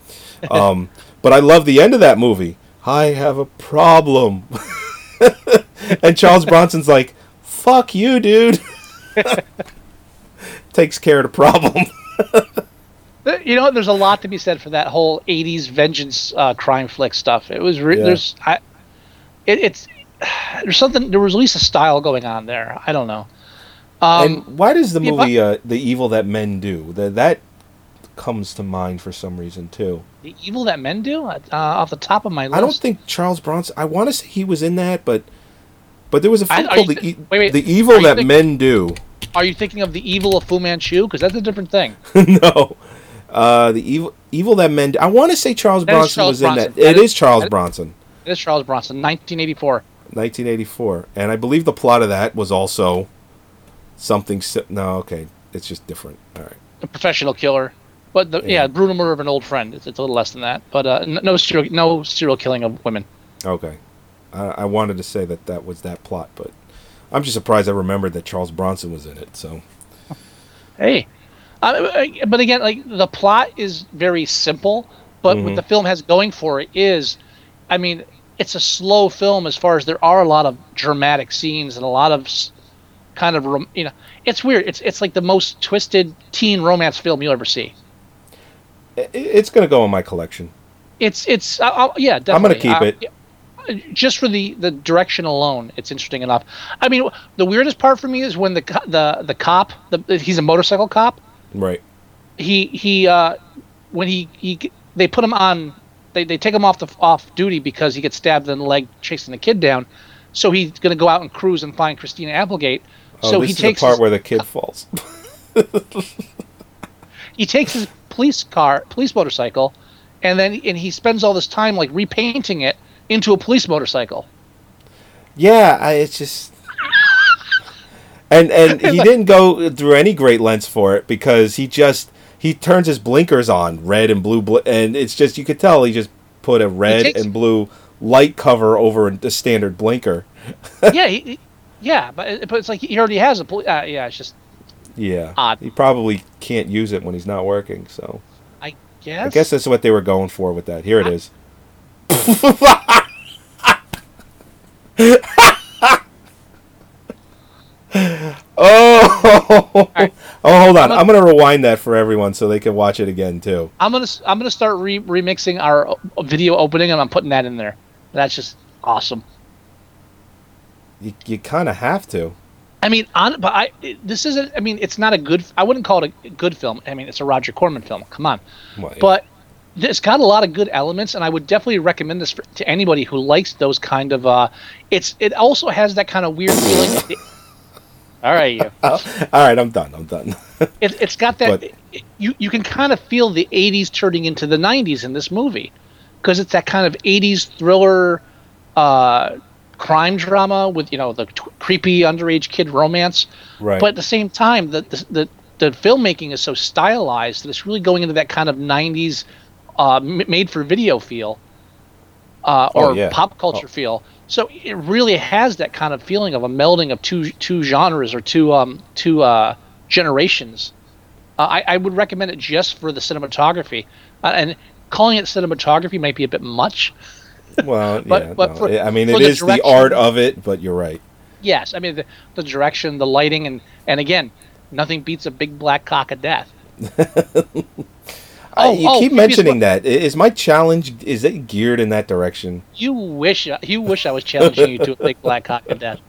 Um, but I love the end of that movie. I have a problem, and Charles Bronson's like, "Fuck you, dude." Takes care of the problem. You know, there's a lot to be said for that whole '80s vengeance uh, crime flick stuff. It was re- Yeah. there's I, it, it's there's something there was at least a style going on there. I don't know. Um, and why does the yeah, movie uh, "The Evil That Men Do"? That that comes to mind for some reason too. The evil that men do uh, off the top of my list. I don't think Charles Bronson. I want to say he was in that, but but there was a film are called you the, e- wait, wait. the Evil That think- Men Do. Are you thinking of the evil of Fu Manchu? Because that's a different thing. no, uh, the evil Evil That Men. Do. I want to say Charles That Bronson Charles was in Bronson. that. That It is- is Charles that- Bronson, It is Charles Bronson, 1984. 1984, and I believe the plot of that was also something. Si- no, okay, it's just different. All right. A professional killer. But the, yeah. Yeah. brutal murder of an old friend. It's, it's a little less than that. But uh, n- no serial, no serial killing of women. Okay. I, I wanted to say that that was that plot, but I'm just surprised I remembered that Charles Bronson was in it. So Hey, uh, but again, like the plot is very simple, but what the film has going for it is, I mean, it's a slow film as far as there are a lot of dramatic scenes and a lot of s- kind of you know, it's weird. It's it's like the most twisted teen romance film you'll ever see. It's gonna go in my collection. It's it's uh, yeah, I'm gonna definitely. keep Uh, it. yeah, Just for the, the direction alone, it's interesting enough. I mean, the weirdest part for me is when the the the cop, the, he's a motorcycle cop. Right. he he uh when he he they put him on they, they take him off the off duty because he gets stabbed in the leg chasing the kid down so he's going to go out and cruise and find christina applegate Oh, so this he is takes the part his, where the kid falls. he takes his police car police motorcycle and then and he spends all this time like repainting it into a police motorcycle Yeah, I, it's just. And and he didn't go through any great lengths for it because he just he turns his blinkers on red and blue bl- and it's just you could tell he just put a red takes- and blue light cover over the standard blinker. yeah he, yeah but, but it's like he already has a uh, yeah it's just Yeah, Odd. he probably can't use it when he's not working. So i guess I guess that's what they were going for with that. Here it is. oh, right. oh, hold on. I'm I'm gonna rewind that for everyone so they can watch it again too. i'm gonna i'm gonna start re- remixing our uh, video opening and i'm putting that in there that's just awesome You, you kind of have to. I mean, on but I this isn't. I mean, it's not a good. I wouldn't call it a good film. I mean, it's a Roger Corman film. Come on, Well, yeah. but it's got a lot of good elements, and I would definitely recommend this for, to anybody who likes those kind of. uh It's it also has that kind of weird feeling. all right, you. all right, I'm done. I'm done. It, it's got that. But- it- you you can kind of feel the '80s turning into the '90s in this movie, because it's that kind of '80s thriller, uh, crime drama with you know the t- creepy underage kid romance. right. But at the same time, the the, the the filmmaking is so stylized that it's really going into that kind of '90s uh, m- made for video feel, uh, Oh, or yeah. pop culture feel. So it really has that kind of feeling of a melding of two two genres or two um two uh, generations. Uh, I, I would recommend it just for the cinematography, uh, and calling it cinematography might be a bit much. Well, but- yeah. but no, for- I mean, it the is the art of it, but you're right. Yes, I mean the, the direction, the lighting, and and again, nothing beats a big black cock of death. Oh, you oh, keep mentioning that. Is my challenge is it geared in that direction? You wish you wish I was challenging you to a big black cock of death.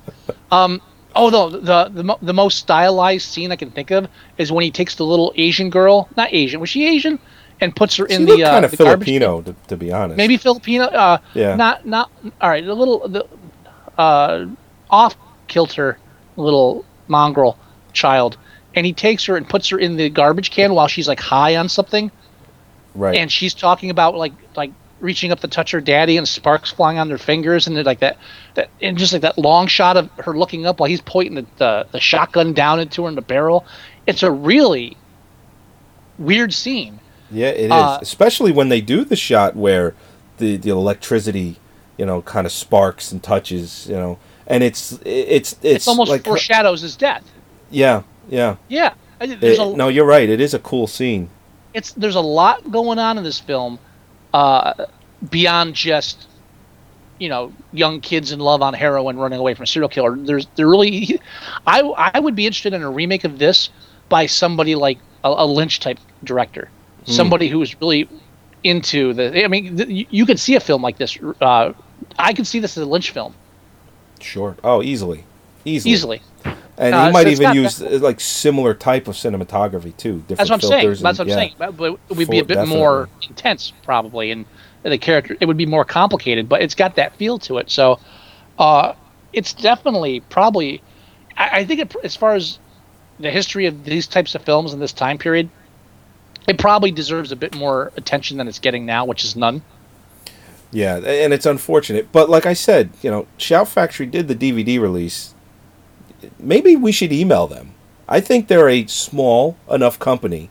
Um. Oh no, the the the most stylized scene I can think of is when he takes the little Asian girl, not Asian, was she Asian, and puts her in the uh, kind of the. Filipino, to, to be honest. maybe Filipino. Uh, Yeah. Not not all right. The little the uh, off kilter little mongrel child, and he takes her and puts her in the garbage can while she's like high on something, right. and she's talking about like like reaching up to touch her daddy and sparks flying on their fingers and like that that and just like that long shot of her looking up while he's pointing the, the, the shotgun down into her in the barrel it's a really weird scene Yeah, it is. Uh, Especially when they do the shot where the the electricity, you know, kind of sparks and touches, you know, and it's it's it's, it's, almost like foreshadows his death yeah, yeah. yeah It- a, no, you're right. It is a cool scene. it's there's a lot going on in this film uh, beyond just you know young kids in love on heroin running away from a serial killer. There's there really, I I would be interested in a remake of this by somebody like a, a Lynch type director, somebody who's really into the. I mean, th- you, could see a film like this. Uh, I could see this as a Lynch film Sure. Oh, easily, easily, easily. And Uh, he might so even use uh, like similar type of cinematography too. Different That's what I'm saying. filters That's what I'm yeah. saying. But, it would be a bit more intense, probably, and the character it would be more complicated. But it's got that feel to it. So, uh, it's definitely probably. I, I think it, as far as the history of these types of films in this time period, it probably deserves a bit more attention than it's getting now, which is none. Yeah, and it's unfortunate. But like I said, you know, Shout Factory did the DVD release. Maybe we should email them. I think they're a small enough company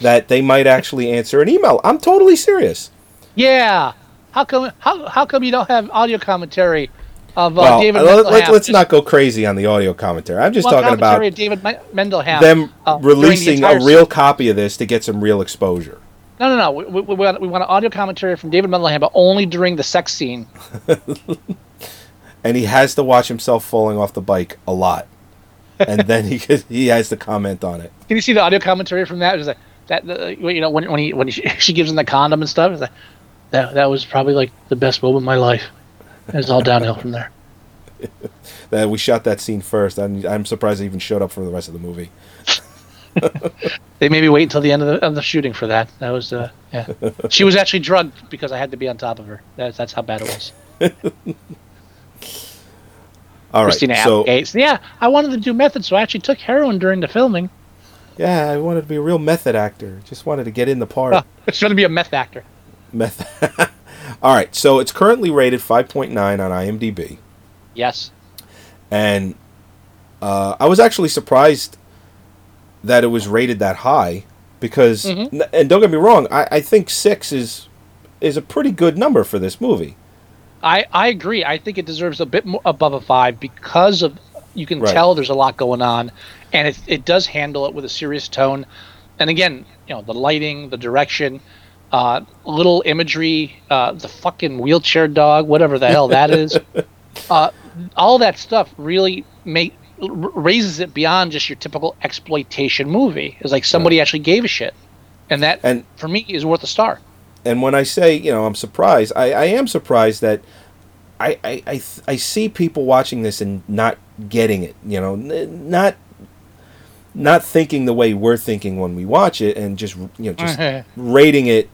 that they might actually answer an email. I'm totally serious. Yeah. How come? How, how come you don't have audio commentary of uh, well, David? let, Mendenhall? us not go crazy on the audio commentary. I'm just well, talking about David Men- Mendenhall. them uh, during the releasing a real copy of this to get some real exposure. No, no, no. We, we, we, want, we want an audio commentary from David Mendenhall, but only during the sex scene. and he has to watch himself falling off the bike a lot, and then he he has to comment on it. Can you see the audio commentary from that? It was like that. The, you know, when when he when he, she gives him the condom and stuff. Like, that that was probably like the best moment of my life. It's all downhill from there. That we shot that scene first. I'm, I'm surprised it even showed up for the rest of the movie. They made me wait until the end of the, of the shooting for that. That was uh, yeah. She was actually drugged because I had to be on top of her. That's that's how bad it was. All right, Christina so Applegate. Yeah, I wanted to do method, so I actually took heroin during the filming. yeah, I wanted to be a real method actor. Just wanted to get in the part. Oh, it's going to be a meth actor. Method. All right, so it's currently rated 5.9 on IMDb, Yes. and uh, I was actually surprised that it was rated that high because, Mhm. and don't get me wrong, I, I think six is is a pretty good number for this movie. I, I agree. I think it deserves a bit more above a five because of you can Right. tell there's a lot going on, and it it does handle it with a serious tone. And again, you know the lighting, the direction, uh, little imagery, uh, the fucking wheelchair dog, whatever the hell that is, uh, all that stuff really make raises it beyond just your typical exploitation movie. It's like somebody actually gave a shit, and that And- for me is worth a star. And when I say, you know, I'm surprised, I, I am surprised that I, I, I, th- I see people watching this and not getting it, you know, n- not not thinking the way we're thinking when we watch it and just, you know, just rating it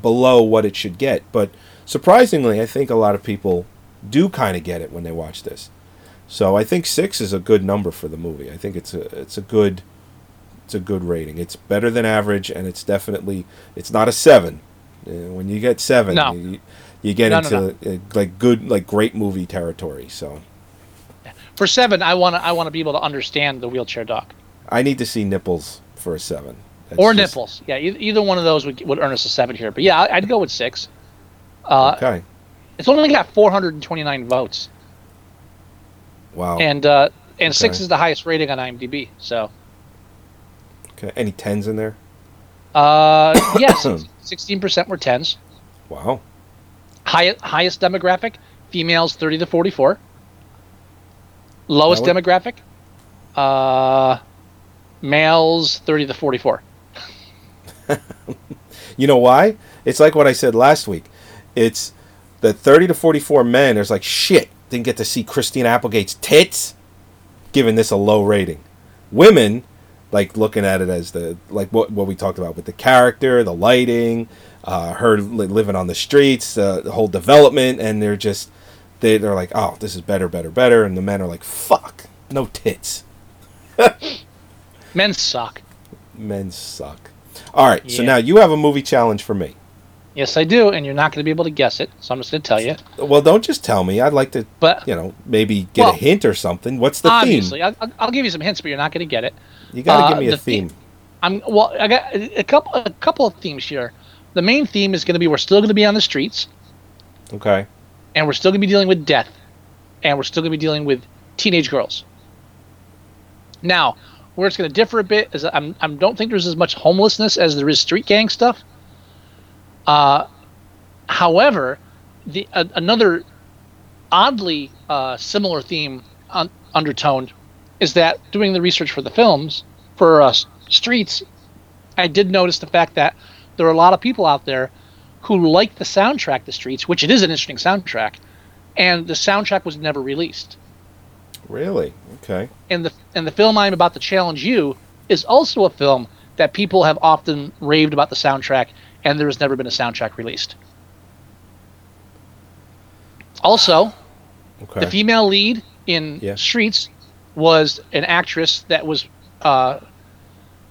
below what it should get. But surprisingly, I think a lot of people do kind of get it when they watch this. So I think 6 is a good number for the movie. I think it's a it's a good it's a good rating. It's better than average and it's definitely it's not a 7. Uh, when you get 7, No. you, you get No, no, into Uh, like good like great movie territory. So For seven, I want to I want to be able to understand the wheelchair dog. I need to see nipples for a 7. That's or just- nipples. Yeah, either one of those would, would earn us a seven here. But yeah, I'd go with six. Uh, Okay. It's only got 429 votes, Wow. and uh, and six is the highest rating on IMDb. So okay. Any 10s in there? uh, yes, 16 percent were tens. Wow. Highest highest demographic females 30 to 44. Lowest would- demographic uh, males 30 to 44. You know why? It's like what I said last week. It's the 30 to 44 men. There's like, shit, didn't get to see Christine Applegate's tits, giving this a low rating. Women, like looking at it as the, like what, what we talked about with the character, the lighting, uh, her li- living on the streets, uh, the whole development, and they're just, they, they're like, oh, this is better, better, better. And the men are like, fuck, no tits. Men suck. Men suck. All right, so now you have a movie challenge for me. Yes, I do, and you're not going to be able to guess it. So I'm just going to tell you. Well, don't just tell me. I'd like to, But you know, maybe get Well, a hint or something. What's the obviously, theme? I'll, I'll give you some hints, but you're not going to get it. You got to uh, give me a the theme. theme- I'm well. I got a couple a couple of themes here. The main theme is going to be we're still going to be on the streets, Okay. and we're still going to be dealing with death, and we're still going to be dealing with teenage girls. Now, where it's going to differ a bit is I'm, I don't think there's as much homelessness as there is street gang stuff. Uh, however, the another oddly uh, similar theme un- undertoned is that doing the research for the films for uh, Streets, I did notice the fact that there are a lot of people out there who like the soundtrack to Streets, which it is an interesting soundtrack, and the soundtrack was never released. Really? Okay. And the and the film I'm about to challenge you is also a film that people have often raved about the soundtrack, and there has never been a soundtrack released. Also, Okay. the female lead in Yeah. Streets was an actress that was, uh,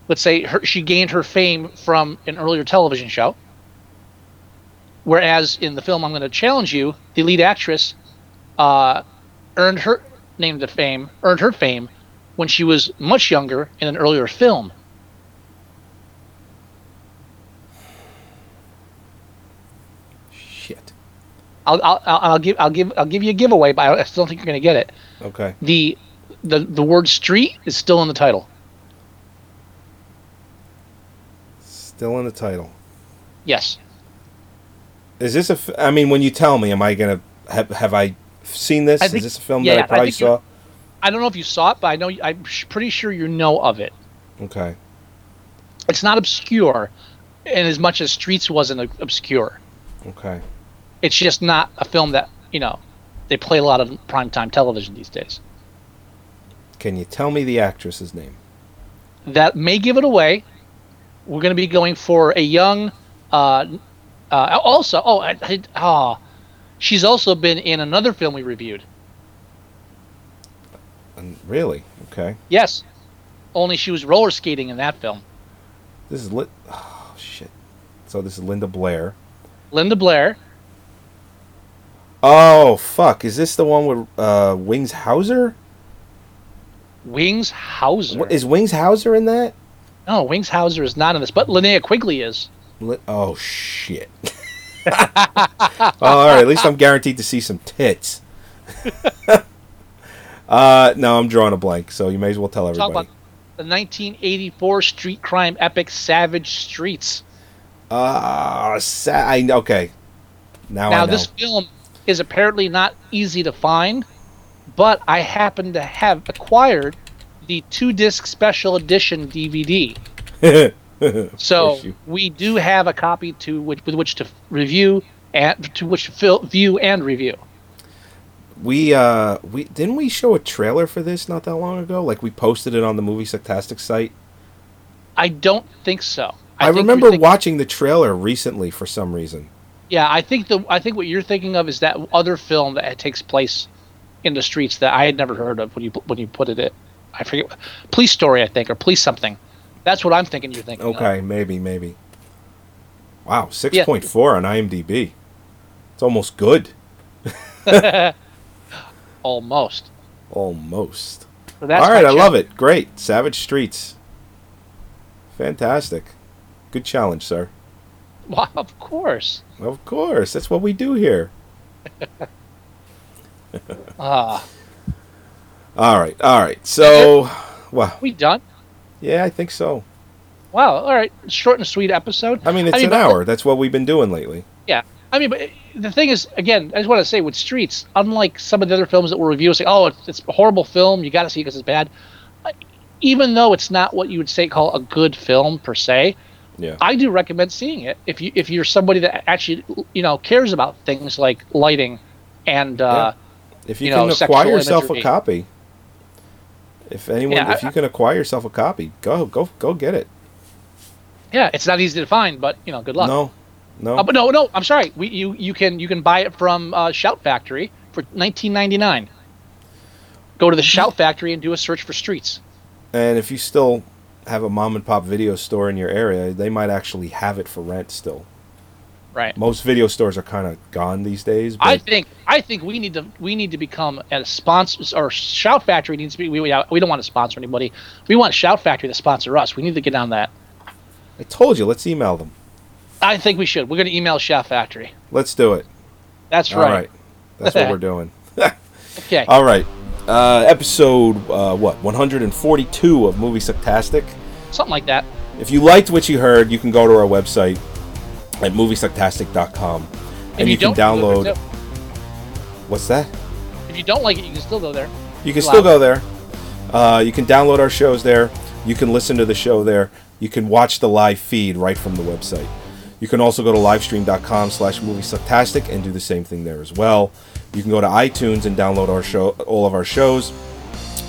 let's say, her, she gained her fame from an earlier television show. Whereas in the film I'm going to challenge you, the lead actress uh, earned her name to fame, earned her fame when she was much younger in an earlier film. Shit. I'll, I'll, I'll give I'll give I'll give you a giveaway, but I still don't think you're going to get it. Okay. the the the word street is still in the title. Still in the title. Yes. Is this a? F- I mean, when you tell me, am I gonna have have I seen this? I Is this a film yeah, that I I probably think you- saw? I don't know if you saw it, but I know I'm sh- pretty sure you know of it. Okay. It's not obscure, in as much as Streets wasn't ob- obscure. Okay. It's just not a film that you know they play a lot of primetime television these days. Can you tell me the actress's name? That may give it away. We're going to be going for a young. Uh, uh, also, oh, I, I, ah, she's also been in another film we reviewed. And really? Okay. Yes, only she was roller skating in that film. This is lit. Oh shit. So this is Linda Blair. Linda Blair. Oh fuck! Is this the one with uh, Wings Hauser? Wings Hauser. Is Wings Hauser in that? no, Wings Hauser is not in this, but Linnea Quigley is. Oh shit. oh, all right. At least I'm guaranteed to see some tits. uh, no, I'm drawing a blank. So you may as well tell Talk everybody. about the 1984 street crime epic Savage Streets. Ah, sa- I okay. Now, now, this film is apparently not easy to find, but I happen to have acquired the two disc special edition DVD. So you- we do have a copy to which, with which to review and to which to fil- view and review. we uh we didn't we show a trailer for this not that long ago? Like we posted it on the movie Sucktastic site. I don't think so. I, think remember thinking- watching the trailer recently for some reason. Yeah, I think the I think what you're thinking of is that other film that takes place in the streets that I had never heard of when you when you put it. It I forget, Police Story, I think, or Police something. That's what I'm thinking. You're thinking. of. Okay, maybe, maybe. Wow, six point four on IMDb. It's almost good. Almost. Almost. So All right, I love it. Great, Savage Streets. Fantastic. Good challenge, sir. Well, of course. Of course, that's what we do here. Ah, All right, all right. So, well, we done? Yeah, I think so. Wow. All right. Short and sweet episode. I mean, it's I mean, an hour. That's what we've been doing lately. Yeah. I mean, but the thing is, again, I just want to say with Streets, unlike some of the other films that we'll review, say, oh, it's, it's a horrible film, you got to see it because it's bad. Even though it's not what you would say call a good film per se, Yeah. I do recommend seeing it if you if you're somebody that actually you know cares about things like lighting and uh, If you, you can sexual acquire yourself a copy, if anyone, Yeah, if I- you can acquire yourself a copy, go, go, go get it. yeah, it's not easy to find, but you know, good luck. No, no. Uh, but no, no, I'm sorry. We you you can you can buy it from uh, Shout Factory for 19.99. Go to the Shout Factory and do a search for Streets. And if you still have a mom and pop video store in your area, they might actually have it for rent still. Right. Most video stores are kind of gone these days. But I think I think we need to we need to become a sponsor or Shout Factory needs to be we, we don't want to sponsor anybody. We want Shout Factory to sponsor us. We need to get on that. I told you, let's email them. I think we should. We're going to email Shout Factory. Let's do it. That's right. All right. That's what we're doing. Okay. All right. uh, episode uh, what 142 of Movie Sucktastic. Something like that. If you liked what you heard, you can go to our website at moviesucktastic.com and If you, can download. What's that? If you don't like it, you can still go there. You can still go there. Uh, you can download our shows there. You can listen to the show there. You can watch the live feed right from the website. You can also go to livestream.com slash moviesucktastic and do the same thing there as well. You can go to iTunes and download our show, all of our shows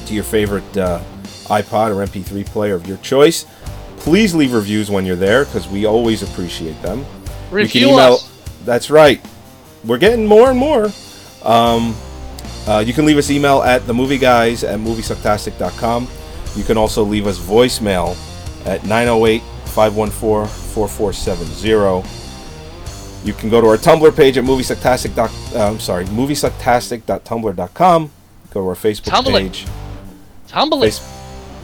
to your favorite uh, iPod or MP3 player of your choice. Please leave reviews when you're there because we always appreciate them. Review us. That's right. We're getting more and more. Um, uh, you can leave us email at themovieguys at moviesucktastic.com. You can also leave us voicemail at 908 514 4470. You can go to our Tumblr page at moviesucktastic. Uh, I'm sorry, moviesucktastic.tumblr.com. Go to our Facebook Tumblr. page. Tumble Face-.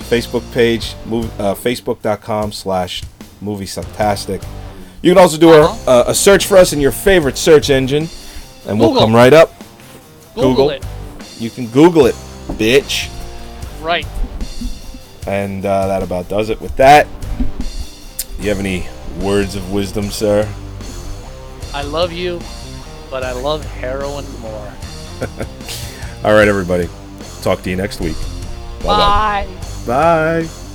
Facebook page, uh, facebook.com slash movie sucktastic. You can also do a, Uh-huh. uh, a search for us in your favorite search engine, and we'll come right up. Google, Google. it. You can Google it, bitch. Right. And uh, that about does it with that. Do you have any words of wisdom, sir? I love you, but I love heroin more. All right, everybody. Talk to you next week. Bye. Bye.